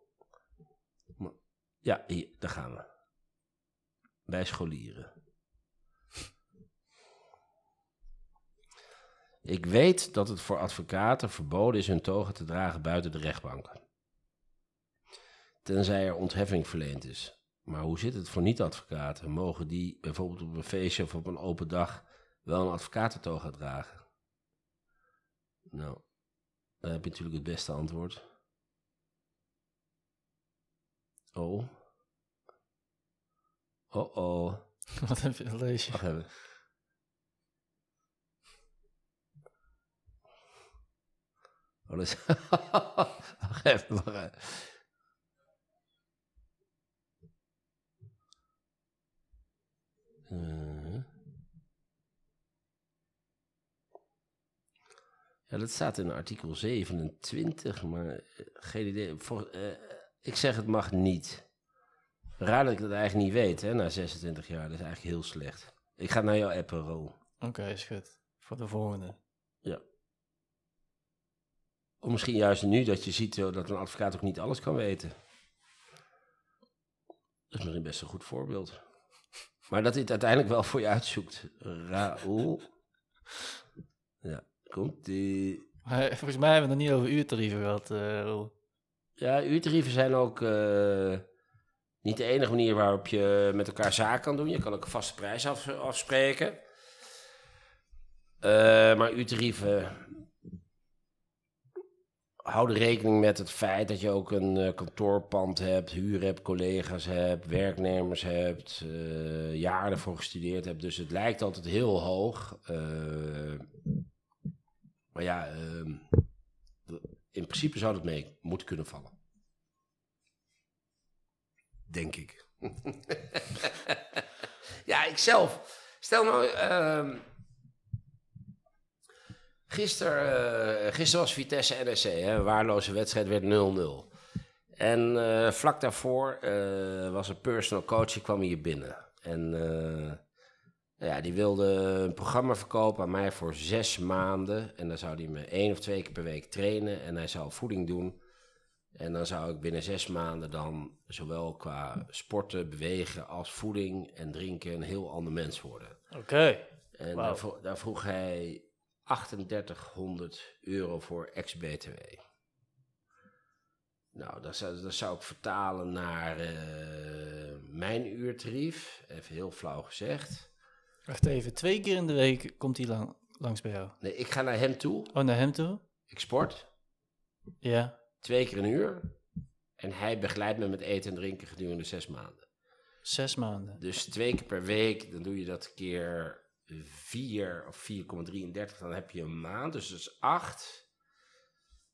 Ja, hier, daar gaan we. Bij scholieren. Ik weet dat het voor advocaten verboden is hun togen te dragen buiten de rechtbanken. Tenzij er ontheffing verleend is. Maar hoe zit het voor niet-advocaten? Mogen die bijvoorbeeld op een feestje of op een open dag wel een advocatentoga dragen? Nou, daar heb je natuurlijk het beste antwoord. Oh. Oh oh. <laughs> Wat heb je gelezen? Wacht even. Oh, dat is... <laughs> wacht even, wacht even. Ja, dat staat in artikel 27, maar uh, geen idee. Voor, uh, ik zeg het mag niet. Raar dat ik dat eigenlijk niet weet, hè, na 26 jaar. Dat is eigenlijk heel slecht. Ik ga naar jouw appen, Ro. Oké, is goed. Voor de volgende. Ja. Of misschien juist nu dat je ziet dat een advocaat ook niet alles kan weten. Dat is misschien best een goed voorbeeld. Maar dat hij het uiteindelijk wel voor je uitzoekt. Raoul. Ja, komt die. Volgens mij hebben we het nog niet over uurtarieven gehad, uh, ja, uurtarieven zijn ook uh, niet de enige manier waarop je met elkaar zaken kan doen. Je kan ook een vaste prijs af, afspreken. Uh, maar uurtarieven houden rekening met het feit dat je ook een kantoorpand hebt, huur hebt, collega's hebt, werknemers hebt, jaren ervoor gestudeerd hebt. Dus het lijkt altijd heel hoog. Maar ja, ehm, in principe zou dat mee moeten kunnen vallen. Denk ik. <laughs> ja, ik zelf. Stel nou, gisteren, uh, gisteren was Vitesse NSC, hè, een waarloze wedstrijd, werd 0-0. En uh, vlak daarvoor uh, was een personal coach, die kwam hier binnen. En Ja, die wilde een programma verkopen aan mij voor zes maanden. En dan zou hij me één of twee keer per week trainen. En hij zou voeding doen. En dan zou ik binnen zes maanden dan zowel qua sporten, bewegen als voeding en drinken een heel ander mens worden. Oké. En daar, daar, vroeg hij 3800 euro voor ex-BTW. Nou, dat zou, dat zou ik vertalen naar uh, mijn uurtarief. Even heel flauw gezegd. Wacht even, twee keer in de week komt hij lang, langs bij jou? Nee, ik ga naar hem toe. Oh, naar hem toe? Ik sport. Ja. Twee keer een uur. En hij begeleidt me met eten en drinken gedurende zes maanden. Zes maanden? Dus twee keer per week, dan doe je dat keer 4 of 4,33, dan heb je een maand. Dus dat is 8.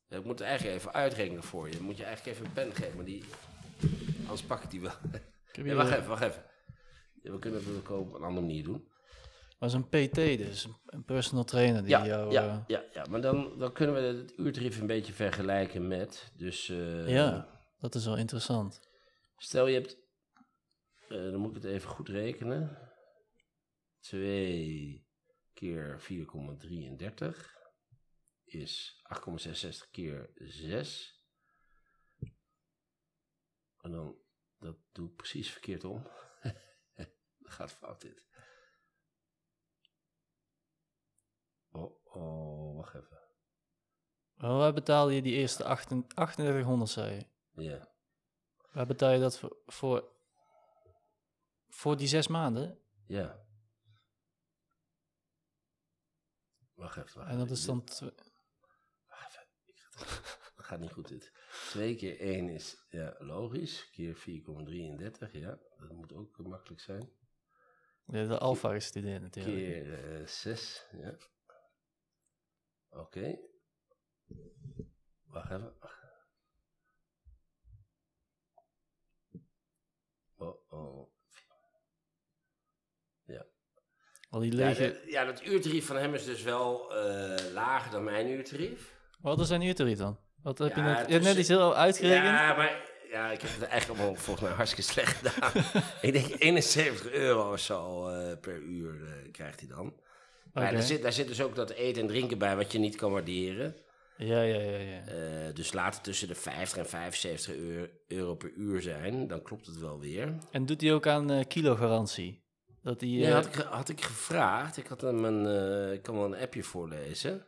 Ik moet het eigenlijk even uitrekenen voor je. Dan moet je eigenlijk even een pen geven, maar die... Anders pak ik die wel. Nee, wacht even, wacht even. we kunnen het ook op een andere manier doen. Maar zo'n PT dus, een personal trainer die ja, jou... Ja, uh... ja, ja, maar dan, dan kunnen we het uurtarief een beetje vergelijken met... Dus, uh, ja, dat is wel interessant. Stel je hebt... Uh, dan moet ik het even goed rekenen. 2 keer 4,33 is 8,66 keer 6. En dan, dat doe ik precies verkeerd om. <laughs> dat gaat fout dit. Oh, oh, wacht even. Oh, waar betaal je die eerste 3800, zei je? Ja. Waar betaal je dat voor, voor, voor die zes maanden? Ja. Wacht even. Wacht en dat is dan... Wacht even. Ik ga dat <laughs> gaat niet goed dit. 2 keer 1 is ja, logisch. Keer 4,33. Ja, dat moet ook makkelijk zijn. Hebt de alfa gestudeerd natuurlijk. Keer uh, 6. Ja. Oké. Okay. Wacht even. Oh, oh. Ja. Al die lege... ja, dat, ja, dat uurtarief van hem is dus wel uh, lager dan mijn uurtarief. Wat is zijn uurtarief dan? Wat heb ja, je, net, je hebt net iets heel uitgerekend. Ja, maar ja, ik heb het eigenlijk allemaal volgens mij hartstikke slecht gedaan. <laughs> ik denk 71 euro of zo uh, per uur uh, krijgt hij dan. Maar daar, zit, daar zit dus ook dat eten en drinken bij wat je niet kan waarderen. Ja, ja, ja. ja. Uh, dus laat het tussen de 50 en 75 euro, euro, per uur zijn. Dan klopt het wel weer. En doet hij ook aan uh, kilogarantie? Dat die, Ja, had ik, had ik gevraagd. Ik had hem een, ik kan wel een appje voorlezen.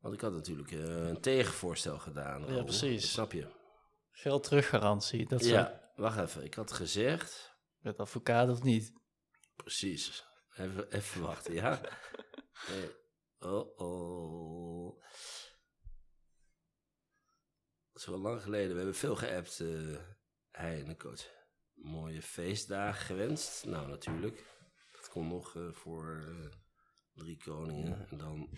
Want ik had natuurlijk een tegenvoorstel gedaan. Ja, precies. snap je? Geld teruggarantie. Dat ja, wacht even. Ik had gezegd... Met advocaat of niet? Precies. Even, even wachten, ja? <laughs> Nee. Oh, oh. Dat is wel lang geleden. We hebben veel geappt, uh, hij en de coach. Mooie feestdagen gewenst. Nou, natuurlijk. Dat komt nog uh, voor uh, drie koningen. En dan...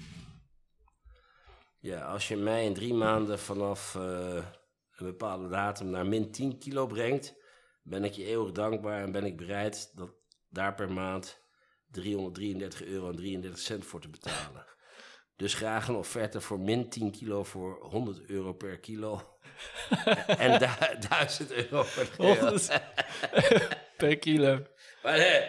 Ja, als je mij in drie maanden vanaf een bepaalde datum naar min 10 kilo brengt... ben ik je eeuwig dankbaar en ben ik bereid dat daar per maand 333 euro en 33 cent voor te betalen. Dus graag een offerte voor min 10 kilo voor 100 euro per kilo. <laughs> en du 1000 euro per kilo. <laughs> per kilo. Maar nee,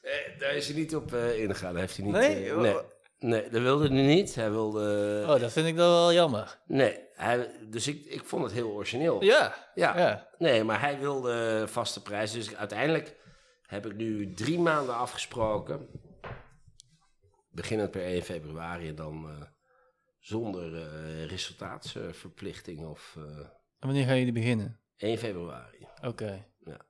eh, daar is hij niet op uh, ingegaan. Heeft hij niet, nee? Uh, nee. Nee, dat wilde hij niet. Hij wilde... Oh, dat vind ik dan wel jammer. Nee, hij, dus ik, ik vond het heel origineel. Ja, ja. ja. Nee, maar hij wilde vaste prijs. Dus uiteindelijk heb ik nu drie maanden afgesproken. Beginnend per 1 februari en dan uh, zonder uh, resultaatsverplichting. of, uh, en wanneer ga je beginnen? 1 februari. Oké. Okay. Ja.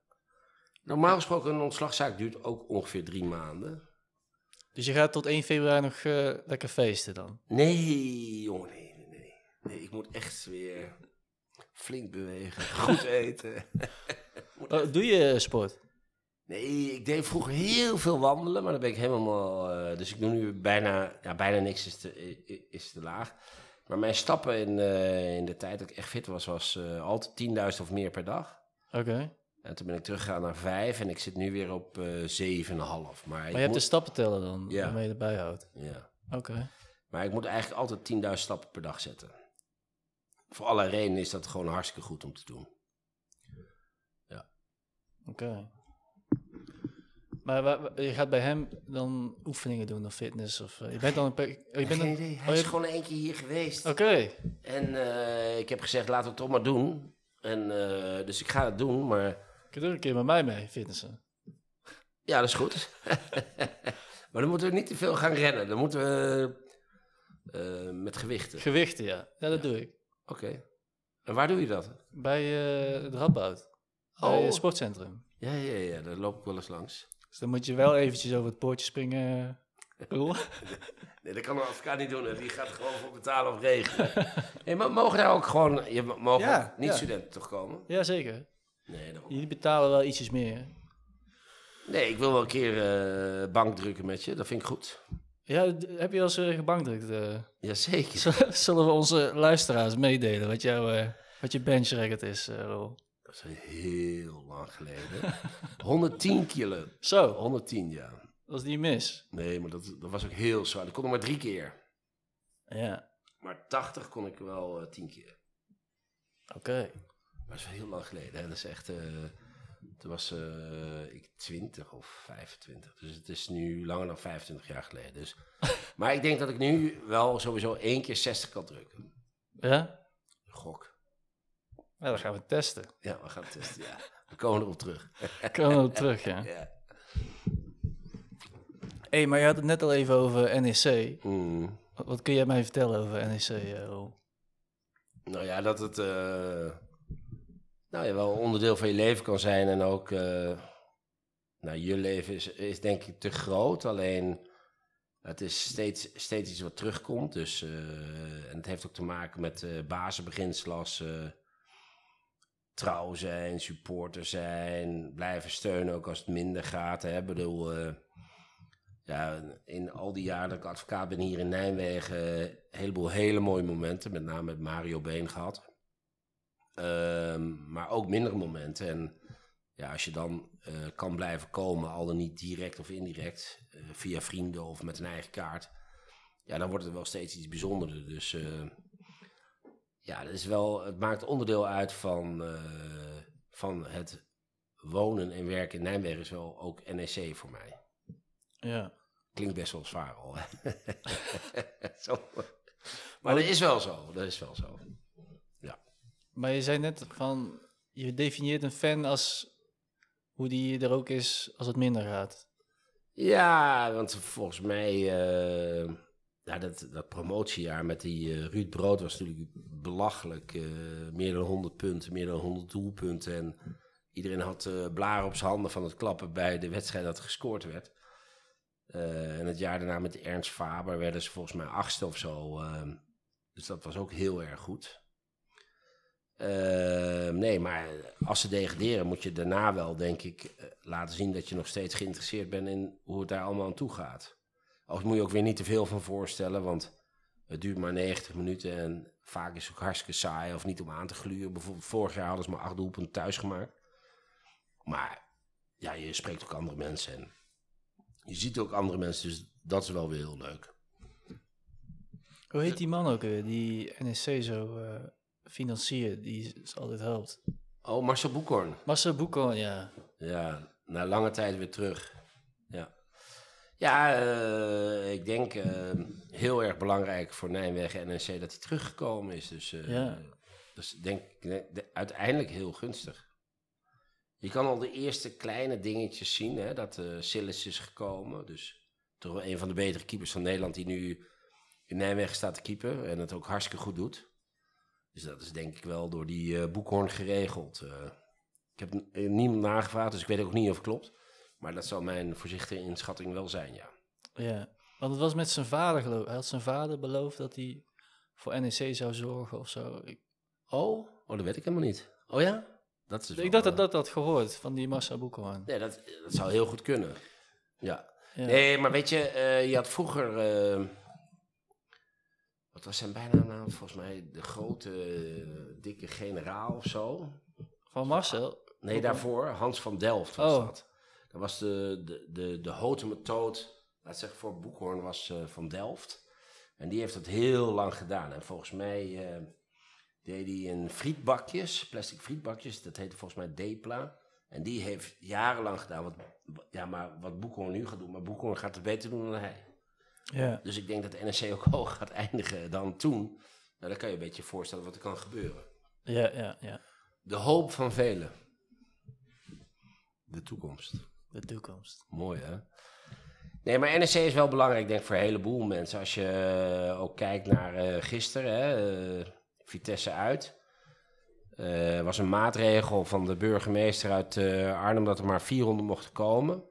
Normaal gesproken een ontslagzaak duurt ook ongeveer drie maanden. Dus je gaat tot 1 februari nog lekker feesten dan? Nee, jongen, nee, nee, nee. Nee, ik moet echt weer flink bewegen, goed eten. <laughs> oh, doe je sport? Nee, ik deed vroeger heel veel wandelen, maar dan ben ik helemaal... Uh, dus ik doe nu bijna... Ja, bijna niks is te, is te laag. Maar mijn stappen in, uh, in de tijd dat ik echt fit was, was uh, altijd 10.000 of meer per dag. Oké. Okay. En toen ben ik teruggegaan naar 5 en ik zit nu weer op 7,5. Maar, maar je moet... hebt de stappen tellen dan, ja. waarmee je erbij houdt? Ja. Oké. Okay. Maar ik moet eigenlijk altijd 10.000 stappen per dag zetten. Voor alle redenen is dat gewoon hartstikke goed om te doen. Ja. Oké. Maar je gaat bij hem dan oefeningen doen of fitness? Of, uh, je bent dan een... Je bent Hij oh, is gewoon een keer hier geweest. Oké. En uh, ik heb gezegd, laten we het toch maar doen. En, uh, dus ik ga het doen, maar... Kun je er een keer met mij mee fitnessen? Ja, dat is goed. <laughs> maar dan moeten we niet te veel gaan rennen. Dan moeten we met gewichten. Gewichten, ja. Ja, dat doe ik. Oké. En waar doe je dat? Bij het Radboud. Bij het sportcentrum. Ja, ja, ja, daar loop ik wel eens langs. Dus dan moet je wel eventjes over het poortje springen. <laughs> nee, dat kan een advocaat niet doen. Die gaat gewoon voor betalen of regelen. <laughs> hey, maar mogen daar ook gewoon... Je, mogen niet studenten toch komen? Ja, zeker. Nee, Jullie betalen wel ietsjes meer. Nee, ik wil wel een keer uh, bankdrukken met je. Dat vind ik goed. Ja, heb je als uh, gebankdrukt? Uh... Jazeker. <laughs> Zullen we onze luisteraars meedelen wat, jouw, wat je bench record is, Rol? Dat is heel lang geleden. <laughs> 110 kilo. Zo. 110, ja. Was die mis? Nee, maar dat, dat was ook heel zwaar. Dat kon ik maar drie keer. Ja. Maar 80 kon ik wel uh, tien keer. Oké. Maar dat is heel lang geleden. Hè? Dat is echt... Uh, toen was uh, ik 20 of 25. Dus het is nu langer dan 25 jaar geleden. Dus. <laughs> maar ik denk dat ik nu wel sowieso één keer 60 kan drukken. Ja? Gok. Ja, dan gaan we testen. Ja, we gaan testen, ja. We komen erop terug. We komen erop terug, ja. <laughs> ja. hey, maar je had het net al even over NEC. Mm. Wat, kun jij mij vertellen over NEC, uh, Nou ja, dat het uh, nou ja, wel onderdeel van je leven kan zijn. En ook, uh, nou, je leven is, is denk ik te groot. Alleen, het is steeds, steeds iets wat terugkomt. Dus, en het heeft ook te maken met basisbeginselen als trouw zijn, supporter zijn, blijven steunen ook als het minder gaat. Hè. Ik bedoel, uh, ja, in al die jaren dat ik advocaat ben hier in Nijmegen, een heleboel hele mooie momenten, met name met Mario Been gehad. Um, maar ook mindere momenten. En ja, als je dan uh, kan blijven komen, al dan niet direct of indirect, uh, via vrienden of met een eigen kaart, ja, dan wordt het wel steeds iets bijzonderder. Dus ja, dat is wel, het maakt onderdeel uit van, uh, van het wonen en werken in Nijmegen is wel ook NEC voor mij. Ja. Klinkt best wel zwaar al. <laughs> zo. Maar dat is wel zo, dat is wel zo. Ja. Maar je zei net van, je definieert een fan als hoe die er ook is als het minder gaat. Ja, want volgens mij... Uh, ja, dat, dat promotiejaar met die uh, Ruud Brood was natuurlijk belachelijk. Uh, meer dan 100 punten, meer dan 100 doelpunten. En iedereen had uh, blaren op zijn handen van het klappen bij de wedstrijd dat gescoord werd. en het jaar daarna met Ernst Faber werden ze volgens mij achtste of zo. dus dat was ook heel erg goed. nee, maar als ze degraderen moet je daarna wel, denk ik, laten zien dat je nog steeds geïnteresseerd bent in hoe het daar allemaal aan toe gaat. Als moet je ook weer niet te veel van voorstellen, want het duurt maar 90 minuten en vaak is het ook hartstikke saai of niet om aan te gluren. Bijvoorbeeld vorig jaar hadden ze maar acht doelpunten thuis gemaakt. Maar ja, je spreekt ook andere mensen en je ziet ook andere mensen, dus dat is wel weer heel leuk. Hoe heet die man ook weer, die NSC zo uh, financiert, die altijd helpt? Oh, Marcel Boekhorn. Marcel Boekhorn, ja. Ja, na lange tijd weer terug. Ja, uh, ik denk uh, heel erg belangrijk voor Nijmegen NEC dat hij teruggekomen is. Dus, uh, ja. dus denk ik uiteindelijk heel gunstig. Je kan al de eerste kleine dingetjes zien, hè, dat uh, Sillis is gekomen. Dus toch wel een van de betere keepers van Nederland die nu in Nijmegen staat te keeper en het ook hartstikke goed doet. Dus dat is denk ik wel door die boekhoorn geregeld. ik heb niemand nagevraagd, dus ik weet ook niet of het klopt. Maar dat zou mijn voorzichtige inschatting wel zijn, ja. Ja, want het was met zijn vader geloof Hij had zijn vader beloofd dat hij voor NEC zou zorgen of zo. Ik... Oh? Oh, dat weet ik helemaal niet. Oh ja? Dat is ik dacht dat dat had gehoord van die Massa Boekhoorn. Nee, dat, dat zou heel goed kunnen. Ja. Nee, maar weet je, uh, je had vroeger... Uh, wat was zijn bijnaam nou? Volgens mij de grote, uh, dikke generaal of zo. Van Marcel? Nee, daarvoor Hans van Delft was oh. dat. Dat was de, de, de, de houten methode, laat zeggen voor Boekhoorn, was uh, van Delft. En die heeft dat heel lang gedaan. En volgens mij uh, deed hij in frietbakjes, plastic frietbakjes. Dat heette volgens mij Depla. En die heeft jarenlang gedaan. Want ja, maar wat Boekhorn nu gaat doen, maar Boekhorn gaat het beter doen dan hij. Ja. Dus ik denk dat de NEC ook hoog <laughs> gaat eindigen dan toen. Nou, dan kan je een beetje voorstellen wat er kan gebeuren. Ja, ja, ja. De hoop van velen. De toekomst. De toekomst. Mooi, hè? Nee, maar NEC is wel belangrijk, denk ik, voor een heleboel mensen. Als je uh, ook kijkt naar uh, gisteren, hè, uh, Vitesse uit. Er was een maatregel van de burgemeester uit Arnhem dat er maar 400 mochten komen.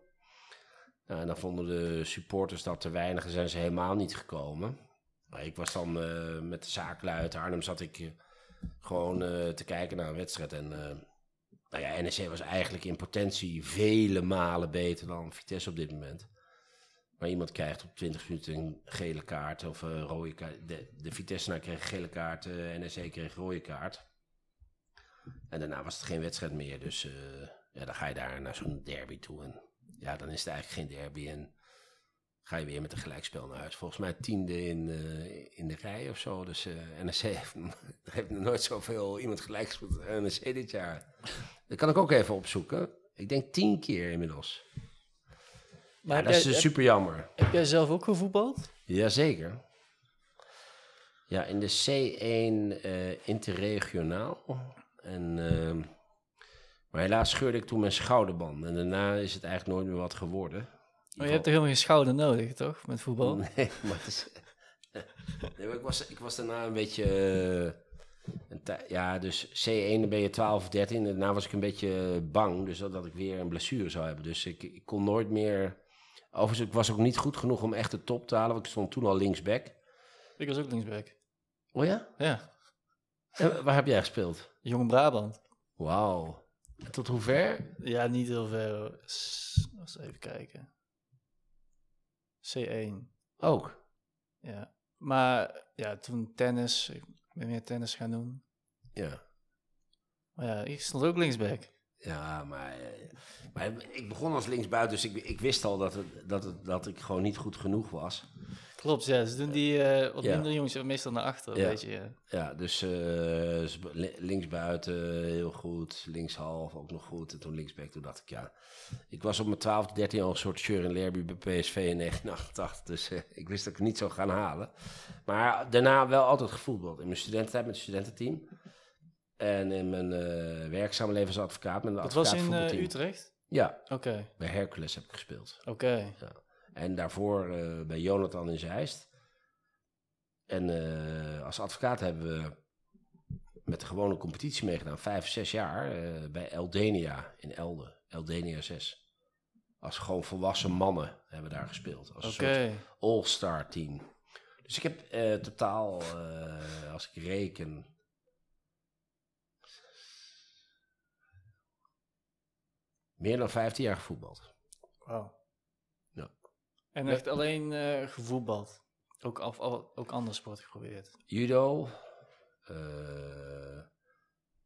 Nou, en dan vonden de supporters dat te weinig en zijn ze helemaal niet gekomen. Maar ik was dan met de zakenlui uit Arnhem, zat ik gewoon te kijken naar een wedstrijd. En nou ja, NEC was eigenlijk in potentie vele malen beter dan Vitesse op dit moment. Maar iemand krijgt op 20 minuten een gele kaart of een rode kaart. De, de Vitesse kreeg gele kaart, uh, NEC kreeg rode kaart. En daarna was het geen wedstrijd meer. Dus uh, ja, dan ga je daar naar zo'n derby toe. En ja, dan is het eigenlijk geen derby. En ga je weer met een gelijkspel naar huis. Volgens mij tiende in, uh, in de rij of zo. Dus NEC heeft, <laughs> heeft nooit zoveel iemand gelijk gespeeld NEC dit jaar. Dat kan ik ook even opzoeken. Ik denk tien keer inmiddels. Maar ja, dat is dus super jammer. Heb jij zelf ook gevoetbald? Jazeker. Ja, in de C1 uh, interregionaal. En, uh, maar helaas scheurde ik toen mijn schouderband. En daarna is het eigenlijk nooit meer wat geworden. Maar je hebt toch helemaal geen schouder nodig, toch? Met voetbal? Nee, <laughs> maar, het is, <laughs> nee, maar ik, was, ik was daarna een beetje... Uh, ja, dus C1 ben je 12 of 13. En daarna was ik een beetje bang. Dus dat, dat ik weer een blessure zou hebben. Dus ik, ik kon nooit meer Overigens, ik was ook niet goed genoeg om echt de top te halen. Want ik stond toen al linksback. Ik was ook linksback. Oh ja? Ja. En waar heb jij gespeeld? Jong Brabant. Wauw. Tot hoe ver? Ja, niet heel ver. Eens even kijken. C1. Ook? Ja. Maar ja, toen tennis. Ik ben meer tennis gaan doen. Ja. Maar ja, ik stond ook linksback. Ja, maar, eh, maar ik begon als linksbuiten, dus ik, ik wist al dat, het, dat, het, dat ik gewoon niet goed genoeg was. Klopt, ja. Ze doen die uh, wat minder jongens meestal naar achter, ja. weet je. Ja, dus uh, linksbuiten heel goed, linkshalf ook nog goed. En toen linksback, toen dacht ik, ja... Ik was op mijn 12, 13 al een soort Sjören Lerby bij PSV in 1988. Dus uh, ik wist dat ik het niet zou gaan halen. Maar daarna wel altijd gevoetbald. In mijn studententijd met het studententeam. En in mijn uh, werkzame leven als advocaat. Met dat was in uh, Utrecht? Ja. Oké. Okay. Bij Hercules heb ik gespeeld. Oké. Okay. Ja. En daarvoor uh, bij Jonathan in Zeist. En als advocaat hebben we met de gewone competitie meegedaan, vijf, zes jaar, bij Eldenia in Elde. Eldenia 6. Als gewoon volwassen mannen hebben we daar gespeeld. Als okay. een soort all-star team. Dus ik heb totaal, als ik reken, Meer dan 15 jaar gevoetbald. Wauw. Ja. En echt alleen uh, gevoetbald? Ook, of, ook andere sport geprobeerd? Judo. Uh,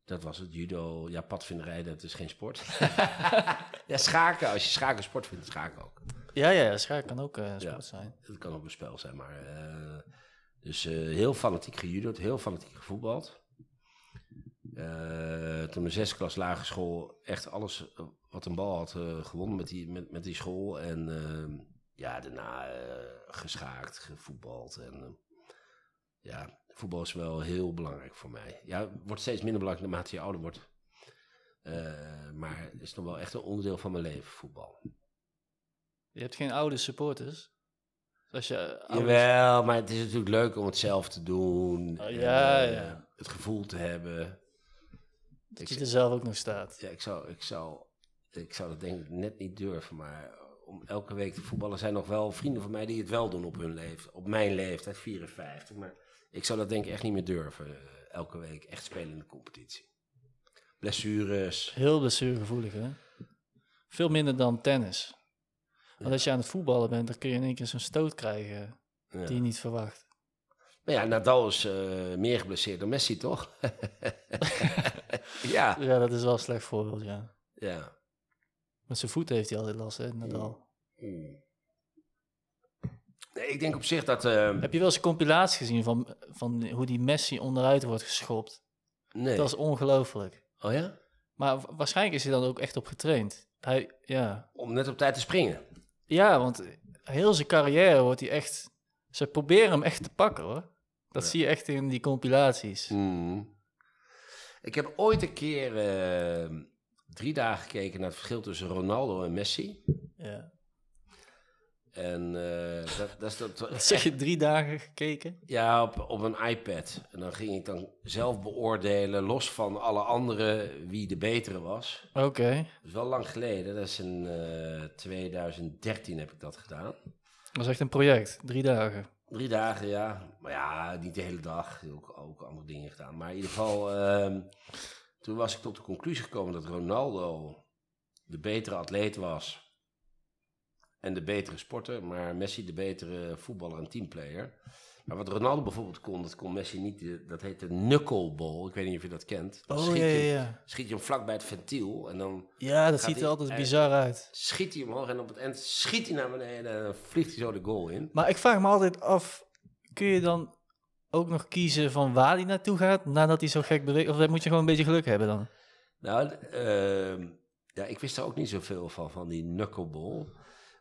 dat was het, judo. Ja, padvinderij, dat is geen sport. <laughs> ja, schaken. Als je schaken sport vindt, schaken ook. Ja, ja, schaken kan ook uh, sport ja, zijn. Het kan ook een spel zijn, maar... dus heel fanatiek gejudo'd, heel fanatiek gevoetbald. Uh, toen de zesde klas lagere school echt alles wat een bal had uh, gewonnen met die, met, met die school. En uh, ja, daarna geschaakt, gevoetbald. En ja, voetbal is wel heel belangrijk voor mij. Ja, het wordt steeds minder belangrijk naarmate je ouder wordt. maar het is nog wel echt een onderdeel van mijn leven, voetbal. Je hebt geen oude supporters? Als je ouders... Jawel, maar het is natuurlijk leuk om het zelf te doen. Oh, ja, en, ja. Het gevoel te hebben. Dat je er zelf ook nog staat. Ja, ik zou, ik, zou, ik zou dat denk ik net niet durven. Maar om elke week te voetballen zijn nog wel vrienden van mij die het wel doen op hun leeftijd. Op mijn leeftijd, 54. Maar ik zou dat denk ik echt niet meer durven. Uh, elke week echt spelen in de competitie. Blessures. Heel blessuregevoelig, hè? Veel minder dan tennis. Want als je aan het voetballen bent, dan kun je in één keer zo'n stoot krijgen ja. die je niet verwacht. Maar ja, Nadal is uh, meer geblesseerd dan Messi, toch? <laughs> ja. Ja, dat is wel een slecht voorbeeld, ja. Ja. Met zijn voeten heeft hij altijd last, hè, Nadal. Mm. Nee, ik denk op zich dat... Uh... Heb je wel eens een compilatie gezien van, van hoe die Messi onderuit wordt geschopt? Nee. Dat is ongelooflijk. Oh ja? Maar waarschijnlijk is hij dan ook echt op getraind. Hij, ja. Om net op tijd te springen. Ja, want heel zijn carrière wordt hij echt... Ze proberen hem echt te pakken, hoor. Dat zie je echt in die compilaties. Mm. Ik heb ooit een keer uh, drie dagen gekeken naar het verschil tussen Ronaldo en Messi. Ja. En uh, dat, dat is dat. Zeg je, drie dagen gekeken? Ja, op, op een iPad. En dan ging ik dan zelf beoordelen, los van alle anderen, wie de betere was. Oké. Dat is wel lang geleden. Dat is in uh, 2013 heb ik dat gedaan. Dat was echt een project, drie dagen. Drie dagen, ja. Maar ja, niet de hele dag. Ook, ook andere dingen gedaan. Maar in ieder geval, uh, toen was ik tot de conclusie gekomen dat Ronaldo de betere atleet was en de betere sporter, maar Messi de betere voetballer en teamplayer. Maar wat Ronaldo bijvoorbeeld kon, dat kon Messi niet. Dat heet de knuckleball. Ik weet niet of je dat kent. Dan oh schiet ja, je, ja. Schiet je hem vlak bij het ventiel en dan... Ja, dat ziet er altijd bizar uit. Schiet hij omhoog en op het eind schiet hij naar beneden en dan vliegt hij zo de goal in. Maar ik vraag me altijd af, kun je dan ook nog kiezen van waar hij naartoe gaat nadat hij zo gek beweegt? Of moet je gewoon een beetje geluk hebben dan? Nou, ehm, ja, ik wist er ook niet zoveel van, van die knuckleball.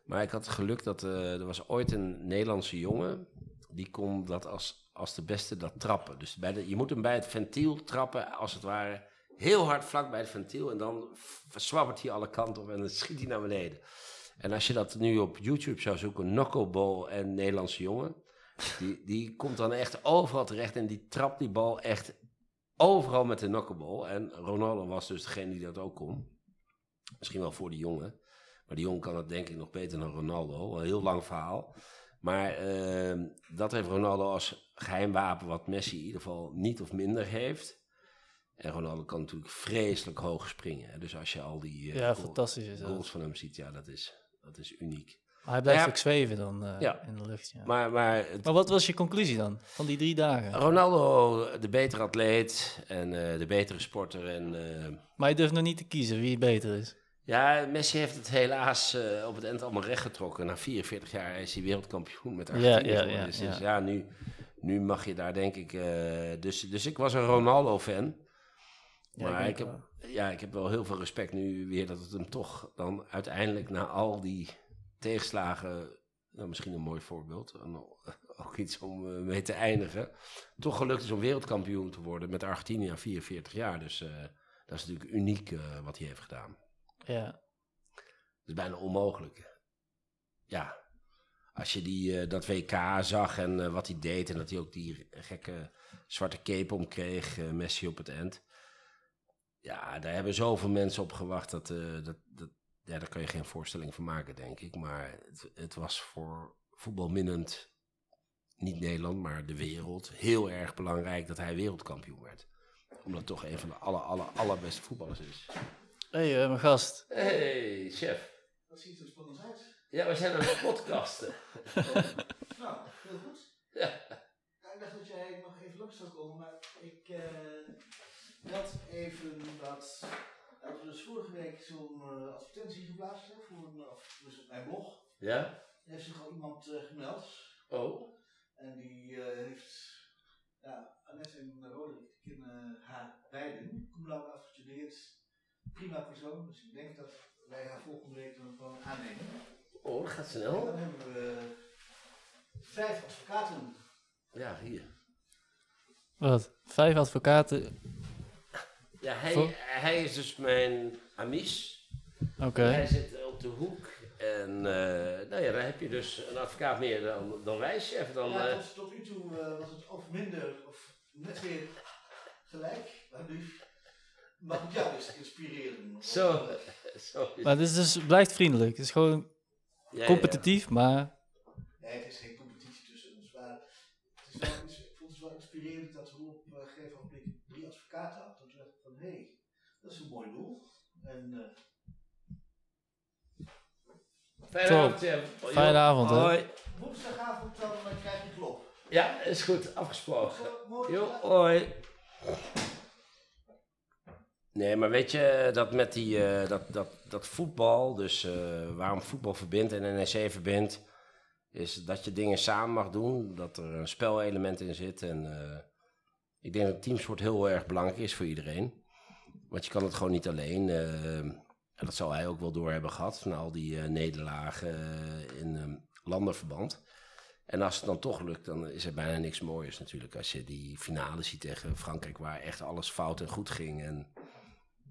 Maar ik had het geluk dat eh, er was ooit een Nederlandse jongen... die kon dat als, als de beste dat trappen. Dus bij de, je moet hem bij het ventiel trappen, als het ware... heel hard vlak bij het ventiel... en dan verzwabbert hij alle kanten op en dan schiet hij naar beneden. En als je dat nu op YouTube zou zoeken... knuckleball en Nederlandse jongen... Die, die komt dan echt overal terecht en die trapt die bal echt overal met de knuckleball. En Ronaldo was dus degene die dat ook kon. Misschien wel voor die jongen. Maar die jongen kan het denk ik nog beter dan Ronaldo. Een heel lang verhaal. Maar ehm, dat heeft Ronaldo als geheim wapen wat Messi in ieder geval niet of minder heeft. En Ronaldo kan natuurlijk vreselijk hoog springen. hè. Dus als je al die Ja, fantastisch dat. goals van hem ziet, ja, dat is, dat is uniek. Maar hij blijft Ja. ook zweven dan eh, Ja. in de lucht. Ja. Maar, Maar, wat was je conclusie dan van die drie dagen? Ronaldo, de betere atleet en eh, de betere sporter. En Maar je durft nog niet te kiezen wie beter is. Ja, Messi heeft het helaas eh, op het eind allemaal rechtgetrokken. Na 44 jaar is hij wereldkampioen met Argentinië. ja, geworden. ja, dus ja. dus ja, nu, nu mag je daar denk ik... eh, dus, dus ik was een Ronaldo-fan. Ja, maar ik heb, ja, ik heb wel heel veel respect nu weer dat het hem toch dan uiteindelijk na al die tegenslagen... Nou, misschien een mooi voorbeeld. <laughs> Ook iets om eh, mee te eindigen. Toch gelukt is om wereldkampioen te worden met Argentinië aan 44 jaar. Dus eh, dat is natuurlijk uniek eh, wat hij heeft gedaan. Ja. Dat is bijna onmogelijk. Ja, als je die, eh, dat WK zag en eh, wat hij deed... en dat hij ook die gekke zwarte cape om kreeg, eh, Messi op het eind. Ja, daar hebben zoveel mensen op gewacht. Dat, dat, dat, ja, daar kan je geen voorstelling van maken, denk ik. Maar het, het was voor voetbalminnend, niet Nederland, maar de wereld... heel erg belangrijk dat hij wereldkampioen werd. Omdat toch een van de aller, aller, allerbeste voetballers is. Hey, eh, mijn gast. Hey, chef. Dat ziet er spannend uit. Ja, we zijn aan het podcasten. <laughs> Nou, heel goed. Ja. Ik dacht dat jij nog even langs zou komen, maar ik eh meld even dat, dat we dus vorige week zo'n eh, advertentie geplaatst hebben voor een, of, dus op mijn blog. Ja? Er heeft zich al iemand gemeld Oh. en die eh, heeft, ja, Annette en Roderick kennen haar beiden, cum laude afgestudeerd, prima persoon, dus ik denk dat wij haar volgende week dan gewoon aannemen. Oh, dat gaat En snel. dan hebben we vijf advocaten. Ja, hier. Wat? Vijf advocaten. Ja, hij, Voor- hij is dus mijn amis. Oké. Hij zit op de hoek. En eh, nou ja, dan heb je dus een advocaat meer dan, dan wij, chef. Dan, ja, eh, tot, tot nu toe eh, was het of minder of net weer gelijk. Maar nu mag ik jou eens inspireren. zo, zo is Maar het is dus, blijft vriendelijk. Het is gewoon Ja, ja. competitief, maar... Nee, het is geen competitie tussen ons. Maar het is wel, iets- ik vond het wel inspirerend dat we op eh, een gegeven moment drie advocaten hadden. Toen dacht ik van, hé, hey, dat is een mooi doel. En eh, Fijne Top. avond, Fijne avond, hè. Hoi. woensdagavond dan krijg je klop. Ja, is goed. Afgesproken. Jo, hoi. Nee, maar weet je, dat met die, eh, dat, dat, dat voetbal, dus eh, waarom voetbal verbindt en NEC verbindt, is dat je dingen samen mag doen, dat er een spelelement in zit. En eh, ik denk dat teamsport heel erg belangrijk is voor iedereen. Want je kan het gewoon niet alleen. En dat zal hij ook wel door hebben gehad, na al die nederlagen in ehm, landenverband. En als het dan toch lukt, dan is er bijna niks mooiers natuurlijk. Als je die finale ziet tegen Frankrijk, waar echt alles fout en goed ging. En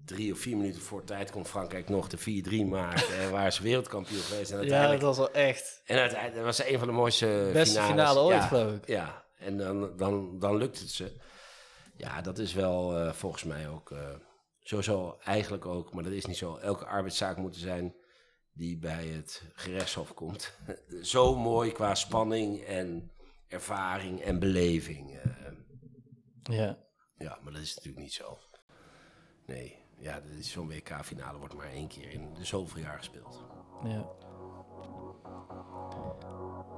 drie of vier minuten voor tijd kon Frankrijk nog de 4-3 maken. en waar ze wereldkampioen geweest. En ja, dat was wel echt. En uiteindelijk dat was een van de mooiste Beste finale ooit, ja, geloof ik. Ja, en dan, dan, dan lukt het ze. Ja, dat is wel uh, volgens mij ook... Uh, sowieso eigenlijk ook, maar dat is niet zo. Elke arbeidszaak moet zijn die bij het gerechtshof komt. <laughs> zo mooi qua spanning en ervaring en beleving. Uh, ja. Ja, maar dat is natuurlijk niet zo. Nee, ja, zo'n WK-finale wordt maar één keer in de zoveel jaar gespeeld. Ja.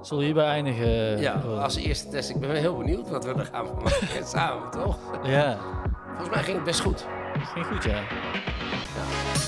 Zullen we hierbij eindigen? Ja, als eerste test. Ik ben wel heel benieuwd wat we er gaan maken samen, toch? Ja. Volgens mij ging het best goed. Ging goed, ja. ja.